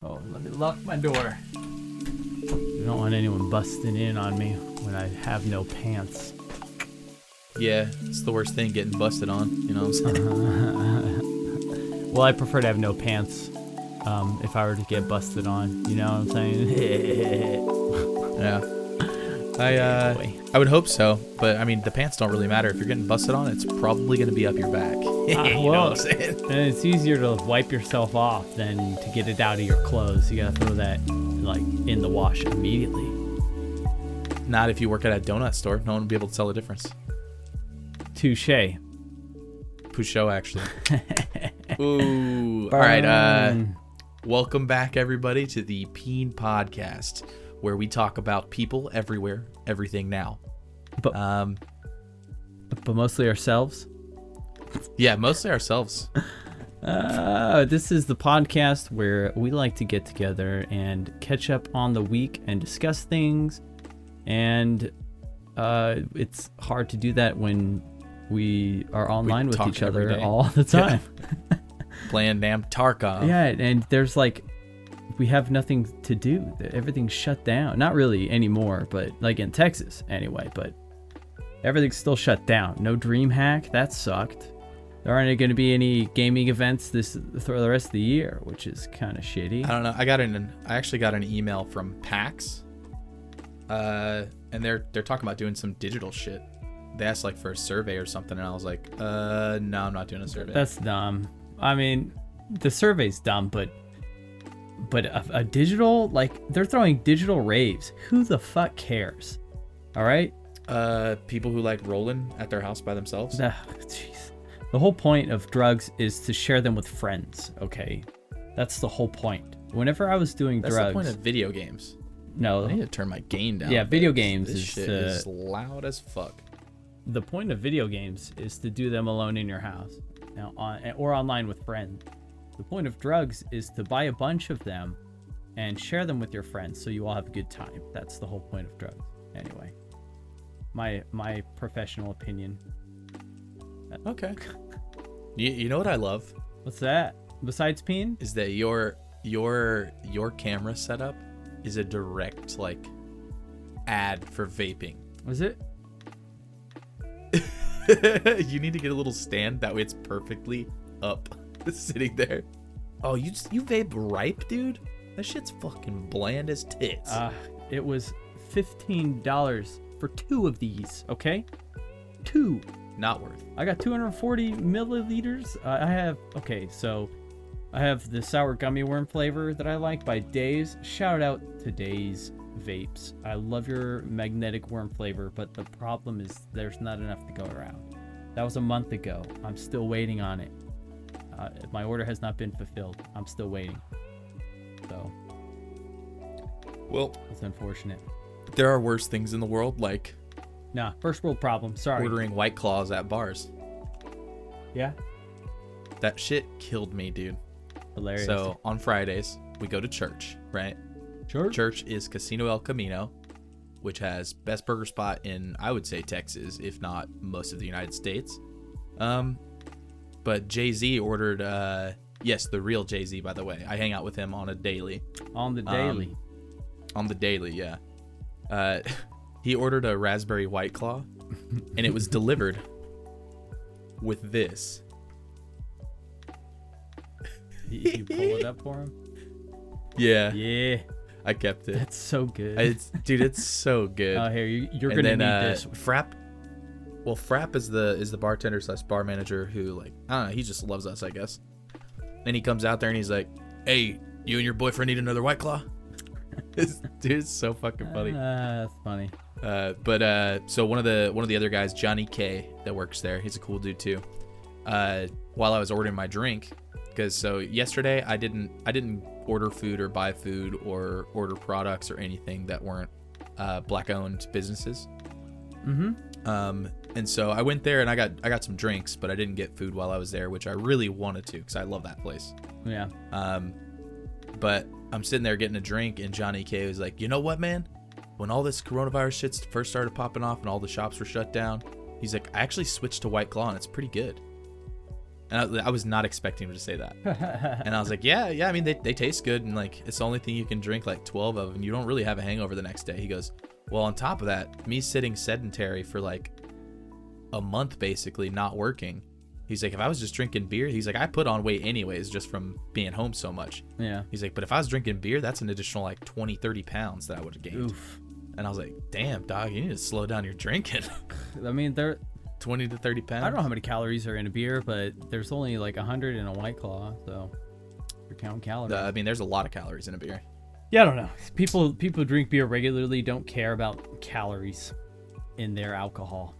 Oh, let me lock my door. I don't want anyone busting in on me when I have no pants. Yeah, it's the worst thing getting busted on. You know what I'm saying? Well, I prefer to have no pants um, if I were to get busted on. You know what I'm saying? yeah. I uh, I would hope so, but I mean the pants don't really matter. If you're getting busted on, it's probably gonna be up your back. you know well, what I'm saying? And it's easier to wipe yourself off than to get it out of your clothes. You gotta throw that like in the wash immediately. Not if you work at a donut store. No one will be able to tell the difference. Touche. Pouchot, actually. Ooh. All right. Uh, welcome back, everybody, to the Peen Podcast, where we talk about people everywhere, everything now. But- um, but mostly ourselves. Yeah, mostly ourselves. Uh, this is the podcast where we like to get together and catch up on the week and discuss things. And uh, it's hard to do that when we are online with each other all the time. Playing damn Tarkov. Yeah, and there's like we have nothing to do. Everything's shut down. Not really anymore, but like in Texas anyway, but everything's still shut down. No DreamHack, that sucked. There aren't there going to be any gaming events this for the rest of the year, which is kind of shitty. I don't know. I got an. I actually got an email from PAX, uh, and they're they're talking about doing some digital shit. They asked like for a survey or something, and I was like, uh, no, I'm not doing a survey. That's dumb. I mean, the survey's dumb, but but a, a digital like they're throwing digital raves. Who the fuck cares? All right, uh, people who like rolling at their house by themselves. Jeez. The whole point of drugs is to share them with friends, okay? That's the whole point. Whenever I was doing That's drugs, the point of video games. no, I need to turn my gain down. Yeah, video games This is, shit uh, is loud as fuck. the point of video games is to do them alone in your house, now on or online with friends. The point of drugs is to buy a bunch of them and share them with your friends, so you all have a good time. That's the whole point of drugs. Anyway, my my professional opinion. Okay. You, you know what I love What's that? Besides peeing? is that your your your camera setup is a direct like ad for vaping. Was it? you need to get a little stand that way it's perfectly up sitting there. Oh, you just, you vape ripe, dude? That shit's fucking bland as tits. Uh, it was fifteen dollars for two of these. Okay, two. Not worth. I got 240 milliliters. Uh, I have okay, so I have the sour gummy worm flavor that I like by Days. Shout out to Days Vapes. I love your magnetic worm flavor, but the problem is there's not enough to go around. That was a month ago. I'm still waiting on it. Uh, my order has not been fulfilled. I'm still waiting. So Well, it's unfortunate. there are worse things in the world, like Nah, first world problem. Sorry. ordering White Claws at bars. Yeah. That shit killed me, dude. Hilarious. So on Fridays, we go to church, right? church. Church is Casino El Camino, which has best burger spot in I would say Texas, if not most of the United States. Um, but Jay Z ordered. Uh, yes, the real Jay Z, by the way. I hang out with him on a daily. on the daily. Um, on the daily, yeah. Uh, he ordered a raspberry white claw, and it was delivered with this. you, you pull it up for him. Yeah, Yeah, I kept it. that's so good. It's dude, it's so good. Oh, here you, you're and gonna then need uh, this. Frap. Well, Frap is the is the bartender slash bar manager who like I don't know. He just loves us, I guess. And he comes out there and he's like, "Hey, you and your boyfriend need another white claw." It's- dude, it's so fucking funny. Ah, that's funny. Uh, but uh, so one of the one of the other guys, Johnny K, that works there, he's a cool dude too. Uh, while I was ordering my drink, because so yesterday I didn't I didn't order food or buy food or order products or anything that weren't uh, black owned businesses. Mm-hmm. Um, and so I went there and I got I got some drinks, but I didn't get food while I was there, which I really wanted to because I love that place. Yeah. Um, but I'm sitting there getting a drink, and Johnny K was like, "You know what, man? When all this coronavirus shit first started popping off and all the shops were shut down, he's like, I actually switched to White Claw, and it's pretty good." And I, I was not expecting him to say that. And I was like, yeah, yeah. I mean, they, they taste good, and like it's the only thing you can drink like 12 of, and you don't really have a hangover the next day. He goes, well, on top of that, me sitting sedentary for like a month basically, not working. He's like, if I was just drinking beer, he's like, I put on weight anyways just from being home so much. yeah. He's like, but if I was drinking beer, that's an additional like 20, 30 pounds that I would have gained. Oof. And I was like, damn, dog, you need to slow down your drinking. I mean, there. 20 to 30 pounds. I don't know how many calories are in a beer, but there's only like hundred in a White Claw, so you're counting calories. Uh, I mean, there's a lot of calories in a beer. Yeah, I don't know. People people who drink beer regularly don't care about calories in their alcohol.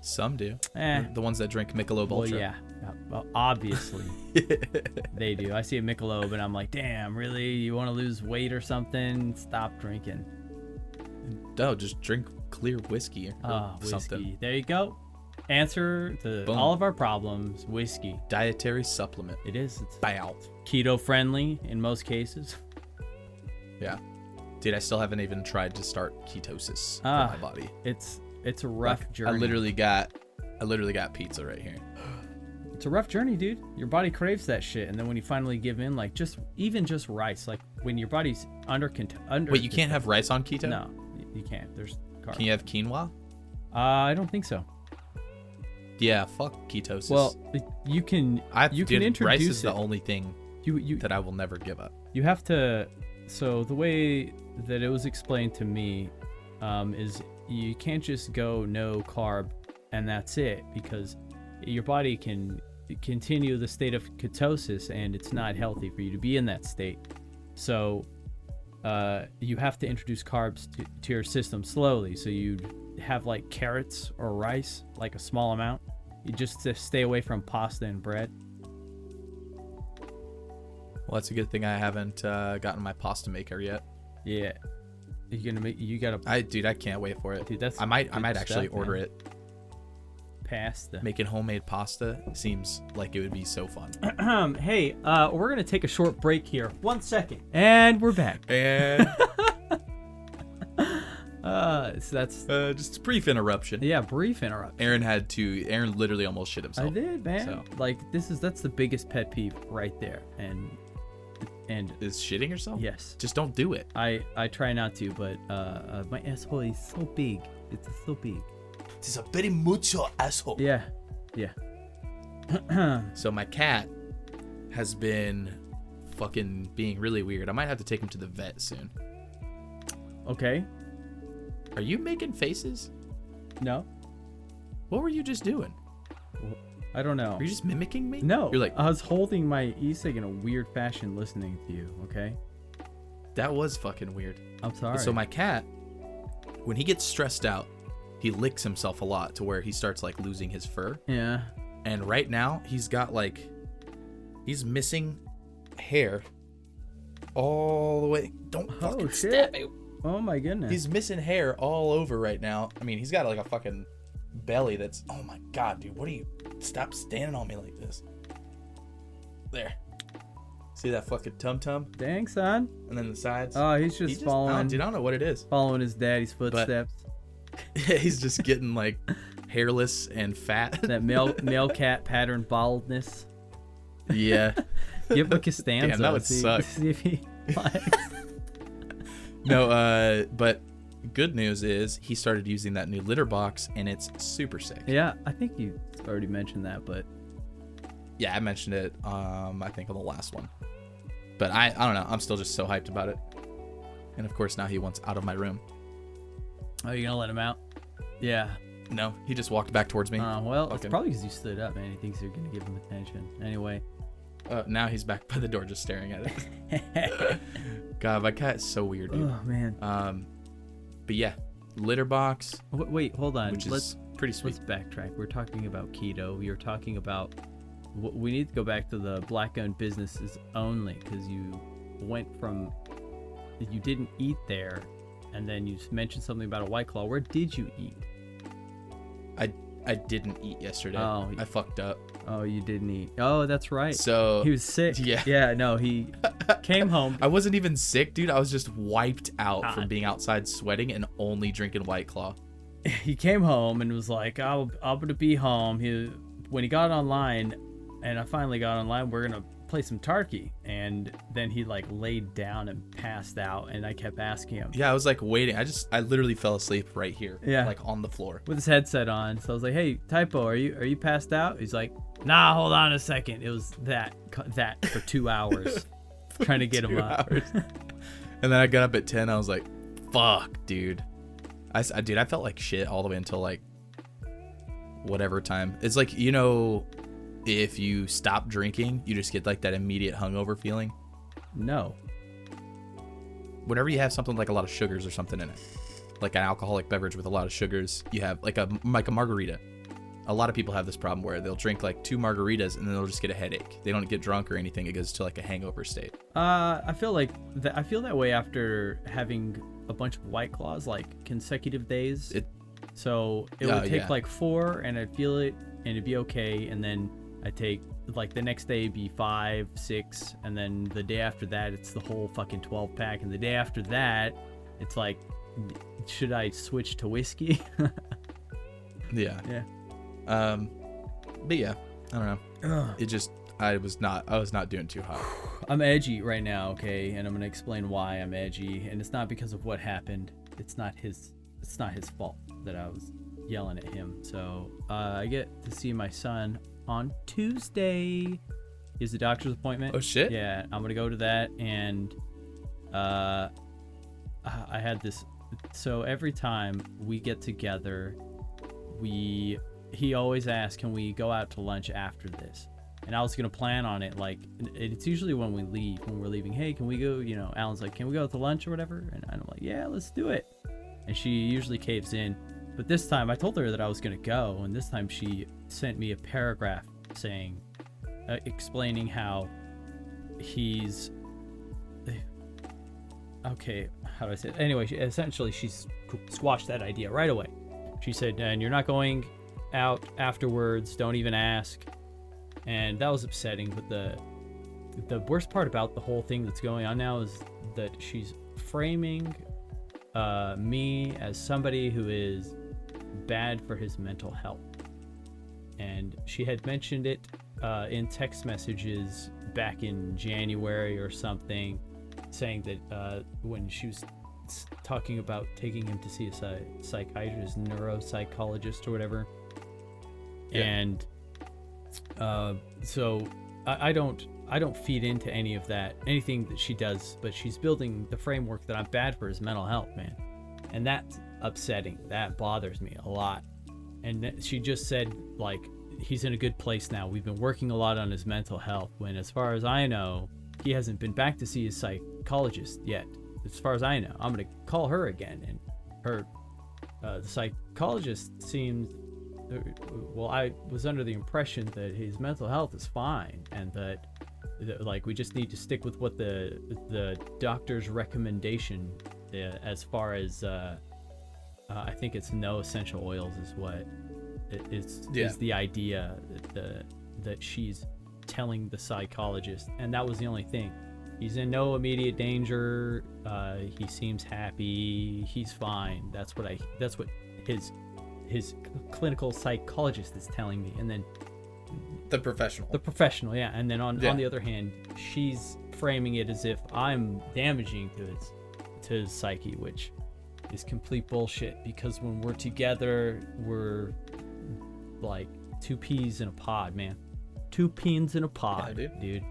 Some do. Eh. The ones that drink Michelob Well, Ultra. yeah. yeah, Well, obviously they do. I see a Michelob and I'm like, damn, really? You want to lose weight or something? Stop drinking. No, just drink clear whiskey or Ah, whiskey. something. There you go. Answer to Boom. all of our problems. Whiskey. Dietary supplement. It is. It's Bow. keto friendly in most cases. Yeah. Dude, I still haven't even tried to start ketosis Ah. for my body. It's it's a rough Like, journey. I literally got I literally got pizza right here. It's a rough journey, dude. Your body craves that shit, and then when you finally give in, like just even just rice, like when your body's under under. Wait, you can't have rice on keto? No, you can't. There's carbs. Can you have quinoa? Uh, I don't think so. Yeah, fuck ketosis. Well, you can. I you dude, can introduce rice is it. the only thing You you that I will never give up. you have to. So the way that it was explained to me, um, is you can't just go no carb, and that's it because your body can continue the state of ketosis, and it's not healthy for you to be in that state. So uh, you have to introduce carbs to, to your system slowly. So you have like carrots or rice, like a small amount. You just to stay away from pasta and bread. Well, that's a good thing I haven't uh, gotten my pasta maker yet. Yeah, you're gonna make. You gotta I dude, I can't wait for it. Dude, that's I might I might actually stuff, order man. it. Pasta. Making homemade pasta seems like it would be so fun. Hey, uh, we're gonna take a short break here. One second, and we're back. and Uh, so that's uh, just a brief interruption. yeah, brief interruption. Aaron had to. Aaron literally almost shit himself. I did, man. So. Like this is that's the biggest pet peeve right there, and and Is shitting yourself? yes, Just don't do it. I I try not to, but uh, uh my asshole is so big. It's so big. It's a very mucho asshole. Yeah, yeah. So my cat has been fucking being really weird. I might have to take him to the vet soon. okay. Are you making faces? No, What were you just doing? I don't know. Are you just mimicking me? No, You're like I was holding my e-cig in a weird fashion, listening to you. Okay, that was fucking weird. I'm sorry. So my cat, when he gets stressed out, he licks himself a lot to where he starts like losing his fur. yeah. And right now he's got like he's missing hair all the way. Don't Oh, fucking shit. stab me. Oh my goodness. He's missing hair all over right now. I mean, he's got like a fucking belly that's oh my god, dude. What are you stop standing on me like this? There. See that fucking tum tum? Dang, son. And then the sides? Oh, he's just, He following, don't, dude, I don't know what it is. following his daddy's footsteps. he's just getting like hairless and fat. that male male cat pattern baldness. yeah. Give him a Costanza. Damn, that would see, suck. See if he likes. No, uh, but good news is he started using that new litter box and it's super sick. yeah, I think you already mentioned that, but Yeah, I mentioned it. Um, I think on the last one. But I, I don't know. I'm still just so hyped about it. And of course, now he wants out of my room. Oh, you gonna let him out? Yeah. No, he just walked back towards me. Uh, well, it's Fucking- probably because you stood up, man. He thinks you're gonna give him attention. Anyway. Uh, now he's back by the door, just staring at it. God, my cat is so weird, dude. oh man. Um, but yeah, litter box, W- wait, hold on. which let's is pretty sweet. let's backtrack. We're talking about keto. We were talking about. We need to go back to the black-owned businesses only because you went from you didn't eat there, and then you mentioned something about a white claw. Where did you eat? I I didn't eat yesterday. Oh. I fucked up. Oh, you didn't eat. Oh, that's right. So he was sick. yeah. Yeah. No, he came home. I wasn't even sick, dude. I was just wiped out God. from ah. being outside sweating and only drinking White Claw. he came home and was like, "I'll, I'm gonna be home." He when he got online, and I finally got online, we're gonna play some Tarky, and then he like laid down and passed out, and I kept asking him Yeah, I was like waiting. I just I literally fell asleep right here. Yeah. Like on the floor. with his headset on. So I was like, "Hey, typo, are you are you passed out?" He's like, "Nah, hold on a second. It was that that for two hours, trying to get him up." And then I got up at 10. I was like, fuck, dude. I dude, I felt like shit all the way until like whatever time. It's like, you know, if you stop drinking, you just get like that immediate hungover feeling. no, Whenever you have something like a lot of sugars or something in it, like an alcoholic beverage with a lot of sugars, you have like a like a margarita. A lot of people have this problem where they'll drink like two margaritas and then they'll just get a headache. They don't get drunk or anything. It goes to like a hangover state. Uh, I feel like that. I feel that way after having a bunch of white claws, like consecutive days. It- so it Oh, would take yeah. like four, and I'd feel it, and it'd be okay, and then I take like the next day be five, six, and then the day after that it's the whole fucking twelve pack, and the day after that it's like, should I switch to whiskey? Yeah. Yeah. Um, but yeah, I don't know. It just I was not I was not doing too hot. I'm edgy right now, okay, and I'm gonna explain why I'm edgy, and it's not because of what happened. It's not his. It's not his fault that I was yelling at him. So uh, I get to see my son on Tuesday. Is the doctor's appointment? Oh shit. Yeah, I'm gonna go to that, and uh, I had this. So every time we get together, we he always asks, "Can we go out to lunch after this?" And I was gonna plan on it. Like it's usually when we leave, when we're leaving. Hey, can we go? You know, Alan's like, "Can we go out to lunch or whatever?" And I'm like, "Yeah, let's do it." And she usually caves in. But this time, I told her that I was gonna go, and this time she sent me a paragraph saying, uh, explaining how he's okay how do i say it? anyway she, essentially she squashed that idea right away she said and you're not going out afterwards don't even ask and that was upsetting but the the worst part about the whole thing that's going on now is that she's framing uh, me as somebody who is bad for his mental health and she had mentioned it uh, in text messages back in January or something, saying that uh, when she was talking about taking him to see a psy- psychiatrist, neuropsychologist, or whatever, Yeah. and uh, so I, I don't. I don't feed into any of that, anything that she does, but she's building the framework that I'm bad for his mental health, man. And that's upsetting. That bothers me a lot. And she just said like he's in a good place now. We've been working a lot on his mental health when as far as i know he hasn't been back to see his psychologist yet. As far as i know i'm gonna call her again. And her uh, the psychologist seems uh, well i was under the impression that his mental health is fine and that like we just need to stick with what the the doctor's recommendation uh, as far as uh, uh, I think it's no essential oils is what it is Yeah. is the idea that the that she's telling the psychologist, and that was the only thing. He's in no immediate danger. Uh, he seems happy. He's fine. That's what I. That's what his his clinical psychologist is telling me. And then The professional. the professional, yeah. And then on Yeah. on the other hand, she's framing it as if I'm damaging to his to his psyche, which is complete bullshit. Because when we're together, we're like two peas in a pod, man. Two peas in a pod, dude. dude.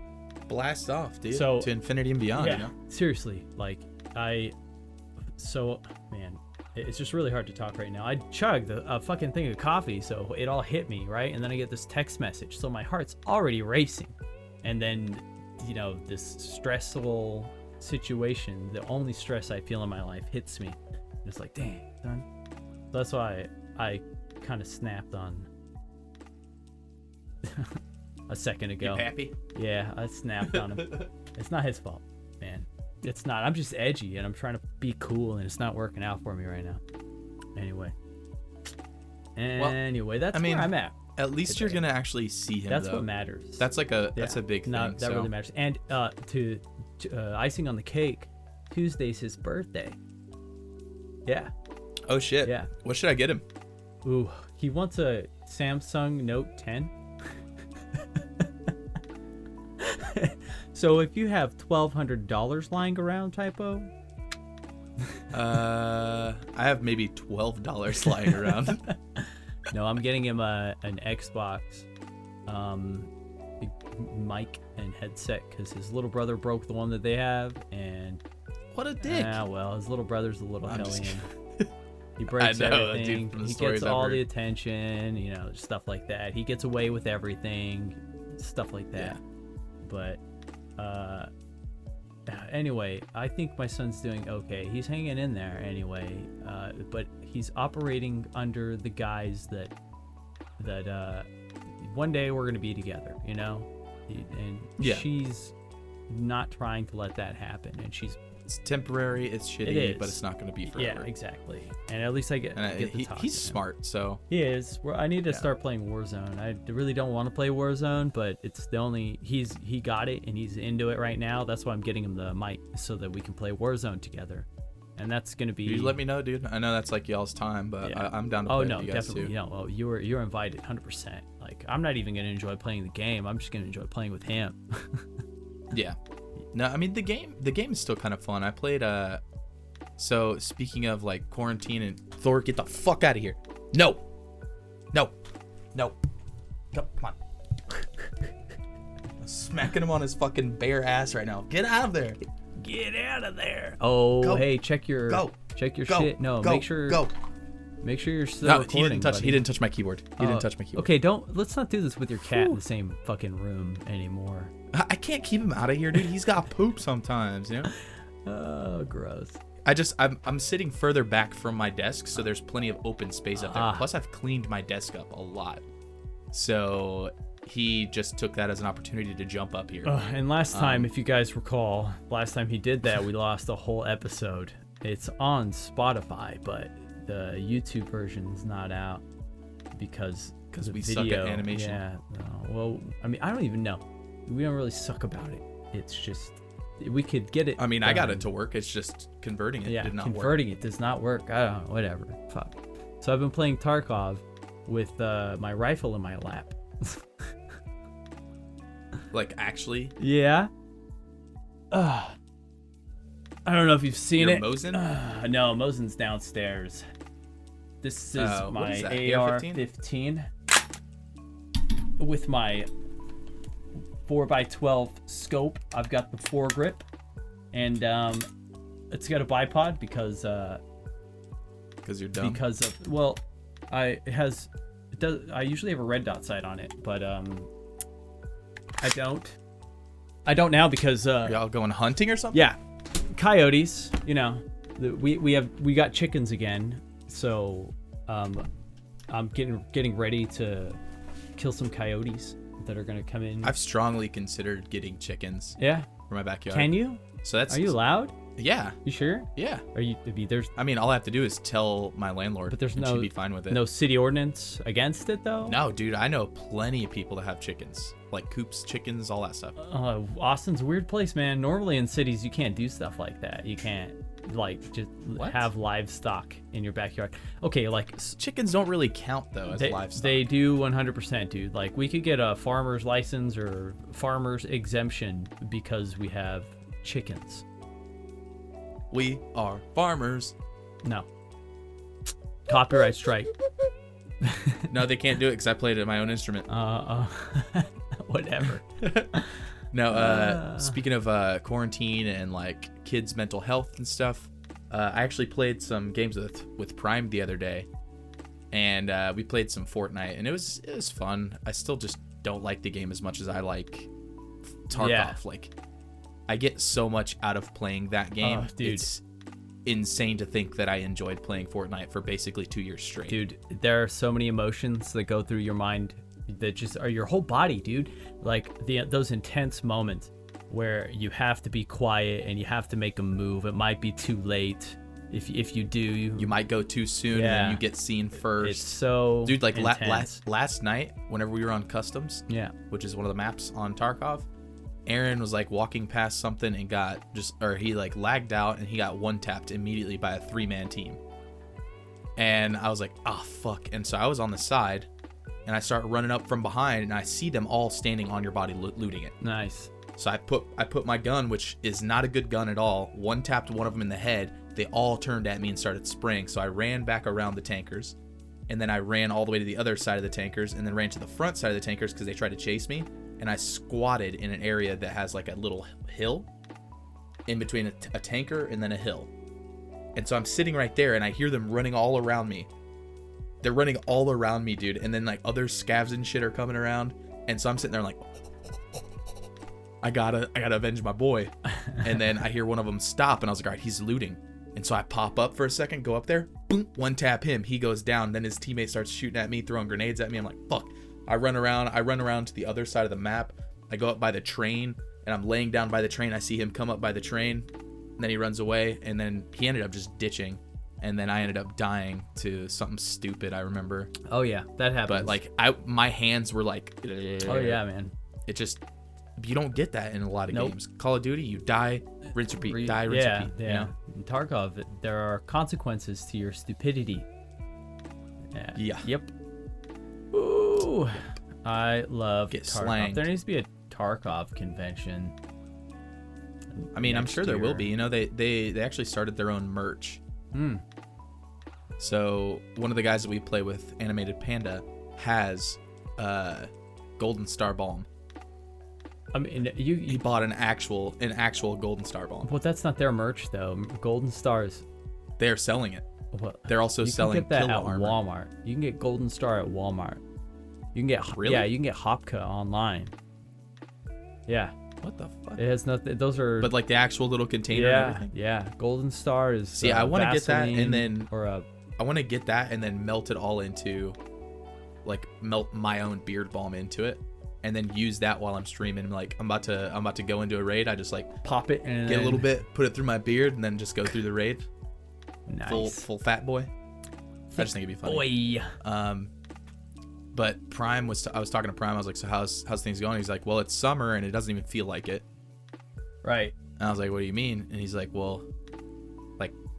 Blast off, dude. So- to infinity and beyond. yeah, You know? seriously. Like I, so man, it's just really hard to talk right now. I chugged a, a fucking thing of coffee, so it all hit me right, and then I get this text message, so my heart's already racing, and then you know this stressful situation, the only stress I feel in my life hits me, it's like, dang, son. That's why I kind of snapped on a second ago. You happy? Yeah, I snapped on him. it's not his fault, man. It's not. I'm just edgy and I'm trying to be cool and it's not working out for me right now. Anyway. Anyway, that's I mean, where I'm at. At least you're gonna actually see him. That's though. what matters. That's like a that's a big no, thing. that so. really matters. And uh, to, to uh, icing on the cake, Tuesday's his birthday. Yeah. Oh shit. Yeah. What should I get him? Ooh, he wants a Samsung Note 10. so if you have twelve hundred dollars lying around, typo. uh, I have maybe twelve dollars lying around. no, I'm getting him a an Xbox, um, mic and headset because his little brother broke the one that they have, and what a dick! ah, well, his little brother's a little I'm just hellion. He breaks know, everything. from the he gets all the attention, you know, stuff like that. He gets away with everything, stuff like that. Yeah. But uh anyway, I think my son's doing okay. He's hanging in there anyway. Uh but he's operating under the guise that that uh one day we're going to be together, you know? And Yeah. she's not trying to let that happen and she's It's temporary. It's shitty, but it's not going to be forever. yeah, exactly. And at least I get, I, get he, he's smart, so He is. Well, I need to Yeah. start playing Warzone. I really don't want to play Warzone, but it's the only he's he got it and he's into it right now. That's why I'm getting him the mic so that we can play Warzone together. And that's gonna be. you let me know, dude. I know that's like y'all's time, but Yeah. I, I'm down to Oh play no, with you guys definitely. too. No, oh, you were you're invited, hundred percent. Like I'm not even gonna enjoy playing the game. I'm just gonna enjoy playing with him. Yeah. No, I mean the game the game is still kind of fun. I played uh so speaking of like quarantine and Thor, get the fuck out of here. No. No. No. Come, come on. Smacking him on his fucking bare ass right now. Get out of there. Get out of there. Oh, Go. hey, check your Go. check your Go. shit. No, go, make sure Go. make sure you're still No, recording. he didn't touch buddy. he didn't touch my keyboard. He Uh, didn't touch my keyboard. Okay, don't let's not do this with your cat in the same fucking room anymore. I can't keep him out of here, dude. He's got poop sometimes, you know? Oh, gross. I just I'm I'm sitting further back from my desk, so there's plenty of open space up there. Ah. Plus, I've cleaned my desk up a lot, so he just took that as an opportunity to jump up here. Uh, and last time, Um, if you guys recall, last time he did that, we lost a whole episode. It's on Spotify, but the YouTube version's not out because because we suck at video- animation. Yeah. No, well, I mean, I don't even know. We don't really suck about it. It's just we could get it. I mean, I got done. it to work. It's just converting it Yeah, did not converting it does not work. I don't know. Whatever. Fuck. So I've been playing Tarkov with uh, my rifle in my lap. Like actually, Yeah. Uh, I don't know if you've seen You're it. Mosin? Uh, no, Mosin's downstairs. This is Uh, my is AR-15 AR-15? with my 4x12 scope. I've got the foregrip, and um, it's got a bipod because uh, because you're dumb. because of well, I it has it does. I usually have a red dot sight on it, but um, I don't. I don't now because uh, Y'all going hunting or something? yeah, coyotes. You know, the, we we have we got chickens again, so um, I'm getting getting ready to kill some coyotes that are gonna come in. I've strongly considered getting chickens yeah, for my backyard. can you? So that's Are you allowed? Yeah, You sure? yeah. Are you? I mean, there's I mean, all I have to do is tell my landlord, But there's and no- she'd be fine with it. no city ordinance against it though. No, dude, I know plenty of people that have chickens, like coops, chickens, all that stuff. Uh, Austin's a weird place, man. Normally in cities you can't do stuff like that. You can't like just What? have livestock in your backyard. Okay, like Chickens don't really count though as they, livestock. they do 100%, dude. Like we could get a farmer's license or farmer's exemption because we have chickens. we are farmers. No. Copyright strike. No, they can't do it because I played it at my own instrument. Uh, uh whatever. No, uh, Ah. speaking of uh, quarantine and like kids' mental health and stuff, uh, I actually played some games with with Prime the other day, and uh, we played some Fortnite, and it was it was fun. I still just don't like the game as much as I like Tarkov. Yeah. Like, I get so much out of playing that game. Oh, dude. It's insane to think that I enjoyed playing Fortnite for basically two years straight. dude there are so many emotions that go through your mind that just are your whole body dude like the those intense moments where you have to be quiet and you have to make a move it might be too late if if you do you, You might go too soon, and Yeah. then you get seen first. it's so Dude, like la- last last night, whenever we were on customs, yeah which is one of the maps on Tarkov, Aaron was like walking past something and got just, or he like lagged out and he got one tapped immediately by a three man team. And I was like, oh fuck. And so I was on the side and I start running up from behind and I see them all standing on your body loo- looting it. nice So I put I put my gun, which is not a good gun at all. One tapped one of them in the head. They all turned at me and started spraying. So I ran back around the tankers, and then I ran all the way to the other side of the tankers, and then ran to the front side of the tankers because they tried to chase me. And I squatted in an area that has like a little hill in between a, a tanker and then a hill. And so I'm sitting right there, and I hear them running all around me. They're running all around me, dude. And then like other scavs and shit are coming around, and so I'm sitting there like, I gotta, I gotta avenge my boy. and then I hear one of them stop, and I was like, all right, he's looting. And so I pop up for a second, go up there, boom, one tap him, he goes down. Then his teammate starts shooting at me, throwing grenades at me. I'm like, fuck. I run around, I run around to the other side of the map. I go up by the train, and I'm laying down by the train. I see him come up by the train, and then he runs away, and then he ended up just ditching. And then I ended up dying to something stupid. I remember, Oh yeah, that happens. but like I, my hands were like, oh yeah, man. it just you don't get that in a lot of Nope. games. Call of Duty, you die, rinse repeat, Re- die, rinse yeah, repeat. yeah. You know? In Tarkov, there are consequences to your stupidity. Yeah. Yeah. Yep. Ooh, I love Get Tarkov. slanged. There needs to be a Tarkov convention. I mean, I'm sure there will be. You know, they they they actually started their own merch. Hmm. So one of the guys that we play with, Animated Panda, has uh, Golden Star Balm. I mean, you. He bought an actual an actual Golden Star Balm. well, that's not their merch though. Golden Stars. They're selling it. Well, They're also you selling can get that Killa at armor. Walmart. You can get Golden Star at Walmart. You can get Really? yeah, you can get Hopka online. Yeah, What the fuck? it has nothing. Those are But like the actual little container and yeah, everything. yeah. Golden Star is See, uh, I wanna get that and Vaseline then- or a I want to get that and then melt it all into, like, melt my own beard balm into it, and then use that while I'm streaming. Like, I'm about to, I'm about to go into a raid. I just like pop it and get a little bit, put it through my beard, and then just go through the raid. nice. Full, full fat boy. I just think it'd be funny. Boy. Um, but Prime was, I was talking to Prime. I was like, so how's how's things going? He's like, well, it's summer and it doesn't even feel like it. Right. And I was like, what do you mean? And he's like, well,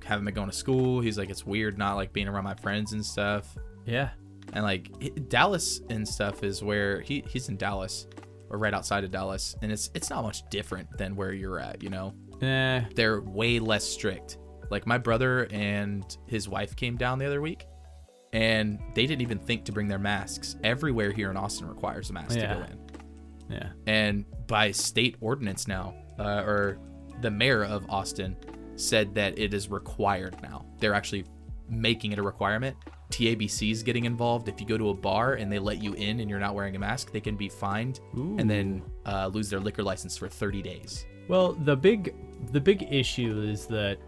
haven't been going to school. He's like, it's weird not like being around my friends and stuff. Yeah. and like Dallas and stuff is where he he's in Dallas or right outside of Dallas and it's it's not much different than where you're at you know Eh. they're way less strict like my brother and his wife came down the other week and they didn't even think to bring their masks everywhere here in Austin requires a mask to go in Yeah. and by state ordinance now uh, or the mayor of Austin said that it is required now. They're actually making it a requirement. TABC is getting involved. If you go to a bar and they let you in and you're not wearing a mask they can be fined and then uh, lose their liquor license for 30 days. Well, the big the big issue is that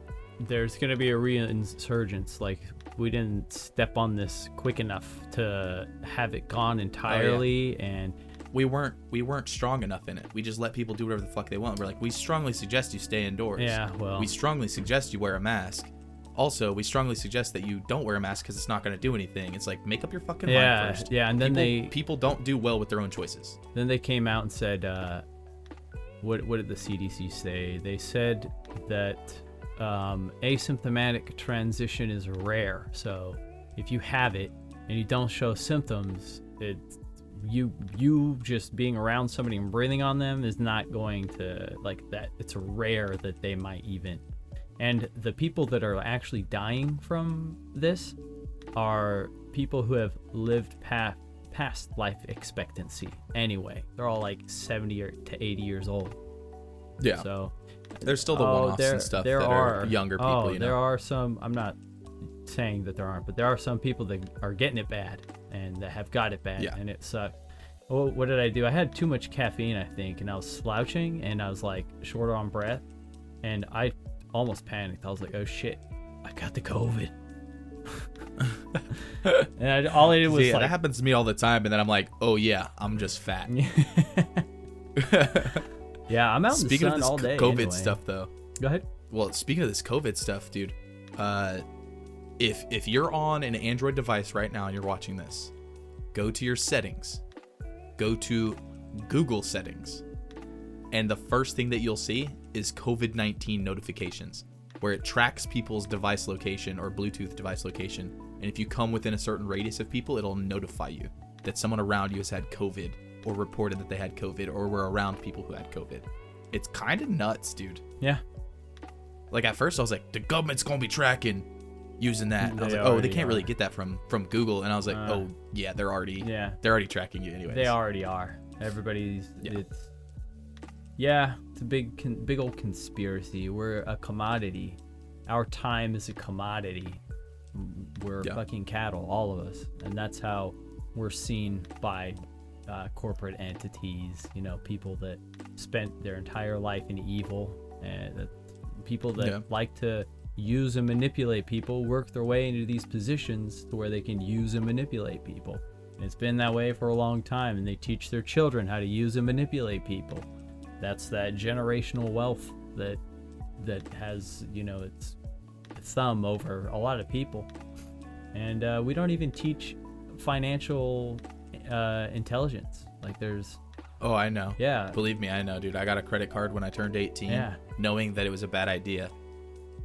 there's going to be a reinsurgence. Like we didn't step on this quick enough to have it gone entirely, and we weren't we weren't strong enough in it. We just let people do whatever the fuck they want. We're like we strongly suggest you stay indoors. Yeah, well, we strongly suggest you wear a mask. Also we strongly suggest that you don't wear a mask because it's not going to do anything. It's like make up your fucking yeah, mind first. yeah, and then people, they people don't do well with their own choices. then they came out and said, uh, what what did the CDC say? They said that um, asymptomatic transition is rare. So if you have it and you don't show symptoms, it you you just being around somebody and breathing on them is not going to like that. It's rare that they might even. And the people that are actually dying from this are people who have lived past past life expectancy anyway. They're all like 70 or to 80 years old. Yeah, So there's still the Oh, one-offs there, and stuff there that are, are, younger oh, people. Oh, you know? there are some. I'm not saying that there aren't, but there are some people that are getting it bad and that have got it bad, Yeah. and it sucked. Well, what did I do? I had too much caffeine, I think, and I was slouching and I was like short on breath, and I almost panicked. I was like, "Oh shit, I got the COVID." and I, all I did was See, that happens to me all the time, and then I'm like, oh yeah, I'm just fat. yeah, I'm out speaking in the sun of this all day. COVID anyway. stuff, though, Go ahead. well, speaking of this COVID stuff, dude, uh, if if you're on an Android device right now and you're watching this, go to your settings, go to Google settings, and the first thing that you'll see is COVID 19 notifications, where it tracks people's device location or Bluetooth device location. And if you come within a certain radius of people, it'll notify you that someone around you has had COVID or reported that they had COVID or were around people who had COVID. it's kind of nuts, dude. Yeah. Like at first, I was like, the government's gonna be tracking using that. I was like, oh, they can't really get that from from Google. And I was like, Uh, oh yeah, they're already Yeah. they're already tracking you anyways. They already are. Everybody's. Yeah. It's. Yeah, it's a big, con- big old conspiracy. We're a commodity. Our time is a commodity. We're Yeah. fucking cattle, all of us, and that's how we're seen by uh, corporate entities. You know, people that spent their entire life in evil, and that people that Yeah. like to use and manipulate people work their way into these positions to where they can use and manipulate people. And it's been that way for a long time, and they teach their children how to use and manipulate people. That's that generational wealth that that has you know its thumb over a lot of people, and uh, we don't even teach financial uh, intelligence. Like there's Oh, I know. yeah Believe me, I know, dude. I got a credit card when I turned 18, Yeah. knowing that it was a bad idea,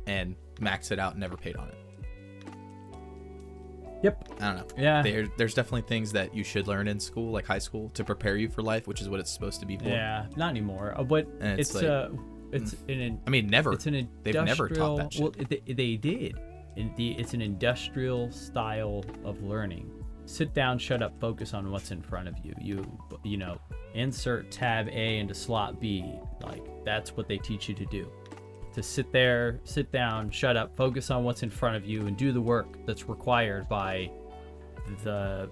and maxed it out and never paid on it. yep I don't know. yeah There, there's definitely things that you should learn in school, like high school, to prepare you for life, which is what it's supposed to be for. yeah not anymore. Uh, but And it's, it's like- mm. uh it's an I mean, never. It's an They've never taught that industrial- Well, they, they did. It's an industrial style of learning. Sit down, shut up, focus on what's in front of you. You you know, insert tab A into slot B. Like that's what they teach you to do. To sit there, sit down, shut up, focus on what's in front of you, and do the work that's required by the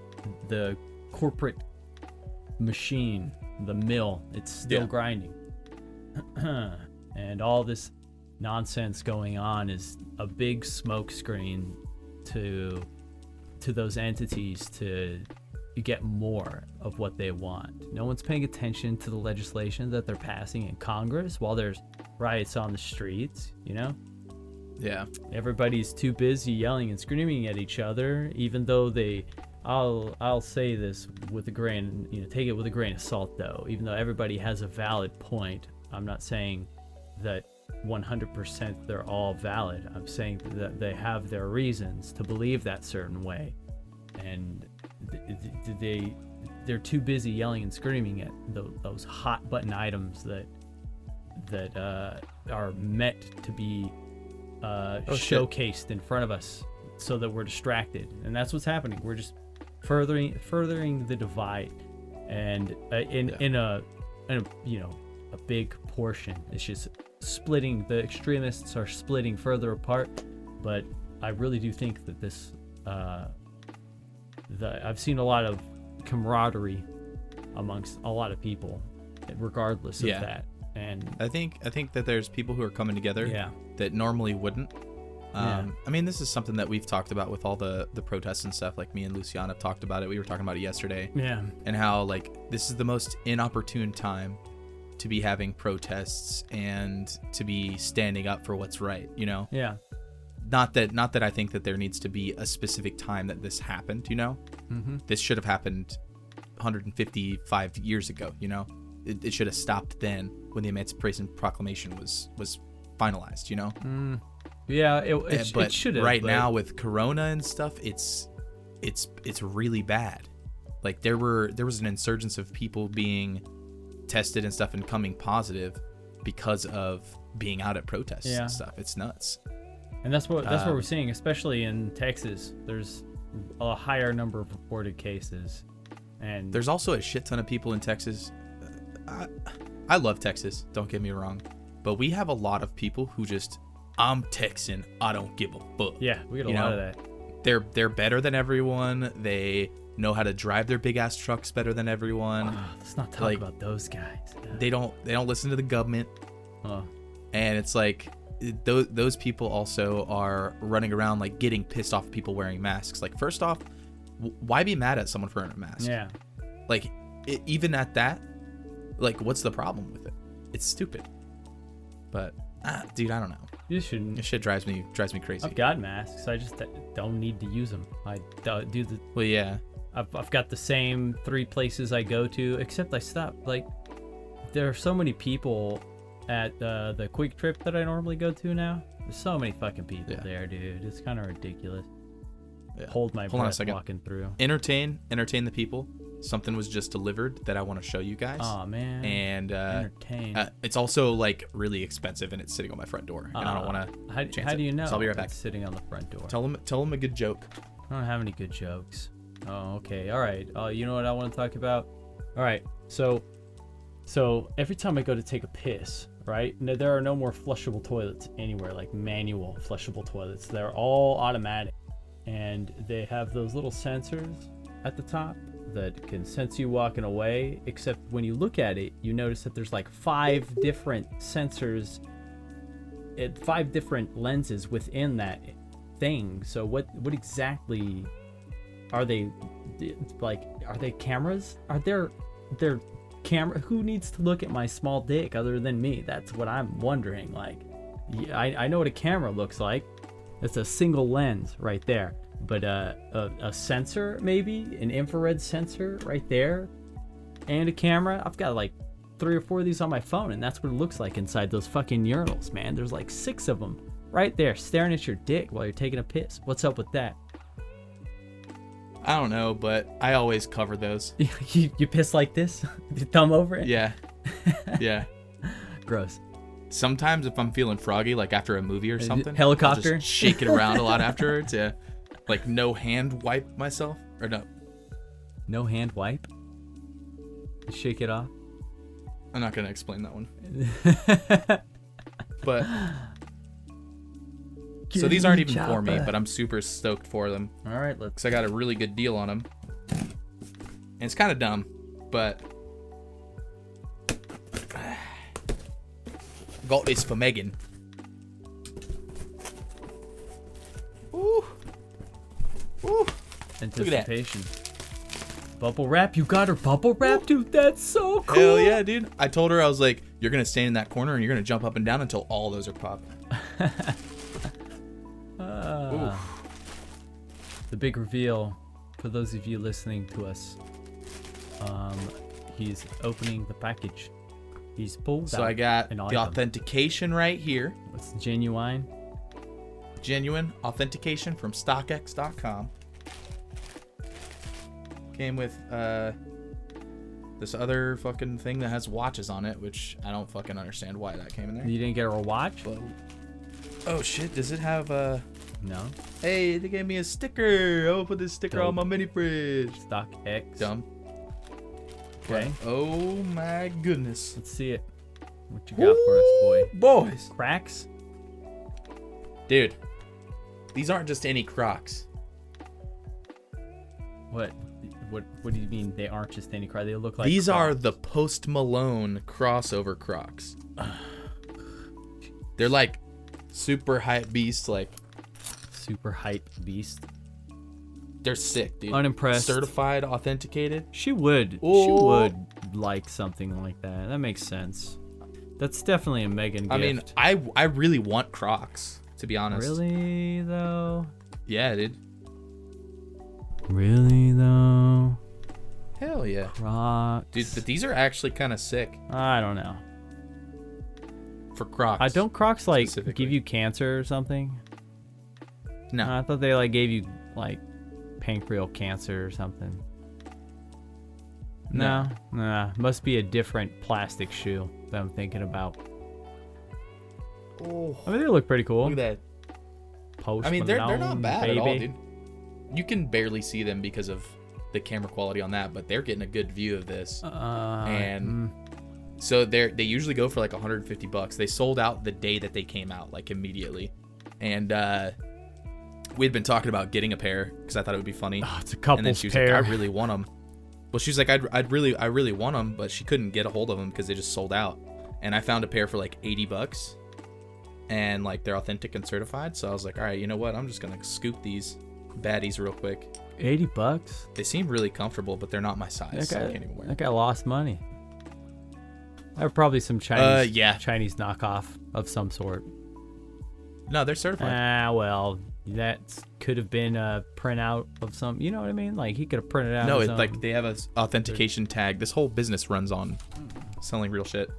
the corporate machine, the mill. It's still Yeah. grinding. and all this nonsense going on is a big smokescreen to to those entities to get more of what they want. No one's paying attention to the legislation that they're passing in Congress while there's riots on the streets, you know? yeah. everybody's too busy yelling and screaming at each other even though they I'll I'll say this with a grain you know take it with a grain of salt though even though everybody has a valid point I'm not saying that 100% they're all valid I'm saying that they have their reasons to believe that certain way and they they're too busy yelling and screaming at tho- those hot button items that that uh, are meant to be uh, Oh, shit. showcased in front of us so that we're distracted. And that's what's happening. We're just furthering furthering the divide. And uh, in Yeah. in a in a you know a big portion. It's just splitting the extremists are splitting further apart. But i really do think that this uh the i've seen a lot of camaraderie amongst a lot of people regardless of Yeah. that and I think I think that there's people who are coming together yeah that normally wouldn't. Yeah. Um, I mean, this is something that we've talked about with all the the protests and stuff. Like me and Luciana have talked about it. We were talking about it yesterday, yeah and how like this is the most inopportune time to be having protests and to be standing up for what's right. You know, yeah not that not that I think that there needs to be a specific time that this happened. You know, mm-hmm. this should have happened 155 years ago. You know, it, it should have stopped then when the Emancipation Proclamation was was finalized. You know. Mm, yeah, it, it, but it should have. right but- now with corona and stuff it's it's it's really bad like there were there was an insurgence of people being tested and stuff and coming positive because of being out at protests Yeah. and stuff it's nuts and that's what that's what um, we're seeing, especially in Texas. There's a higher number of reported cases, and there's also a shit ton of people in texas. I, I love texas don't get me wrong. But we have a lot of people who just i'm texan i don't give a fuck. Yeah, we get a you lot know, of that. they're they're better than everyone. They know how to drive their big ass trucks better than everyone. Ah, let's not talk like, about those guys. they don't they don't listen to the government. Oh, and it's like those those people also are running around like getting pissed off at people wearing masks like first off why be mad at someone for wearing a mask yeah, like i even at that like what's the problem with it it's stupid but ah, dude i don't know you shouldn't. this shit drives me drives me crazy I've got masks. I just don't need to use them. I do do the. well yeah I've, I've got the same three places I go to, except I stop. Like, there are so many people at uh, the quick trip that I normally go to now. There's so many fucking people Yeah. there, dude. It's kind of ridiculous. Yeah. Hold my Hold on a breath second. walking through. entertain entertain the people something was just delivered that I want to show you guys. Oh man. and uh, entertain. uh, it's also like really expensive, and it's sitting on my front door, and I don't want to how, how do you know? So I'll be right back. Sitting on the front door. tell them tell them a good joke. I don't have any good jokes. Oh, okay. All right. Uh, you know what I want to talk about? All right. So, so every time I go to take a piss, right? No, there are no more flushable toilets anywhere, like manual flushable toilets. They're all automatic, and they have those little sensors at the top that can sense you walking away. Except when you look at it, you notice that there's like five different sensors, it, five different lenses within that thing. So what what exactly are they like are they cameras? Are there there camera who needs to look at my small dick other than me? That's what I'm wondering. Like I, I know what a camera looks like. It's a single lens right there. But uh, a, a sensor maybe, an infrared sensor right there, and a camera. I've got like three or four of these on my phone, and that's what it looks like inside those fucking urinals, man. There's like six of them right there staring at your dick while you're taking a piss. What's up with that? I don't know, but I always cover those. you, you piss like this? Your thumb over it? Yeah, yeah. Gross. Sometimes if I'm feeling froggy, like after a movie or something, helicopter? just shake it around a lot afterwards. Yeah, like no hand wipe myself or no. No hand wipe? Shake it off? I'm not gonna explain that one. But so these aren't even for me, but I'm super stoked for them All right, let's. because I got a really good deal on them. And it's kind of dumb, but got this for Megan. Ooh. Ooh. Anticipation. Bubble wrap? You got her bubble wrap, dude? That's so cool. Hell yeah, dude. I told her I was like, you're gonna stand in that corner and you're gonna jump up and down until all those are popped. Ah. the big reveal for those of you listening to us. Um, he's opening the package. He's pulled So out I got an the item. authentication right here. It's genuine. Genuine authentication from StockX.com. Came with uh this other fucking thing that has watches on it, which I don't fucking understand why that came in there. You didn't get her a watch? But- oh shit, does it have uh No. Hey, they gave me a sticker. I'll put this sticker on my mini fridge. Stock X. Dumb. Okay. But, oh my goodness. Let's see it. What you got for us, boy? Boys. Cracks? Dude, these aren't just any Crocs. What? What? What do you mean they aren't just any cry? They look like these are the Post Malone crossover Crocs. They're like super hype beast. Like super hype beast. they're sick, dude. Unimpressed. Certified, authenticated. She would. She Oh. would like something like that. That makes sense. That's definitely a Megan gift. I mean, I I really want Crocs. To be honest. really though. Yeah, dude. Really though. Hell yeah, Crocs. dude. But these are actually kind of sick I don't know. for Crocs. I don't Crocs like give you cancer or something? No. I thought they like gave you like pancreatic cancer or something. No, nah, must be a different plastic shoe that I'm thinking about. oh, I mean, they look pretty cool. look at that. Post I mean, they're they're not Malone, bad at all, dude. You can barely see them because of the camera quality on that, but they're getting a good view of this. Uh, And- So they're they usually go for like 150 bucks. They sold out the day that they came out, like immediately. And uh we had been talking about getting a pair because I thought it would be funny. oh, it's a and then she was pair. like, "I really want them." Well, she's like, "I'd, I'd really, I really want them," but she couldn't get a hold of them because they just sold out. And I found a pair for like 80 bucks, and like they're authentic and certified. So I was like, "All right, you know what? I'm just gonna scoop these baddies real quick." 80 bucks. They seem really comfortable, but they're not my size, That so I guy, can't even wear. that guy lost money. I have probably some Chinese, yeah. Chinese knockoff of some sort. No, they're certified. Ah, well, that could have been a printout of some. You know what I mean? Like he could have printed out. no, it's like they have a s- authentication tag. This whole business runs on selling real shit.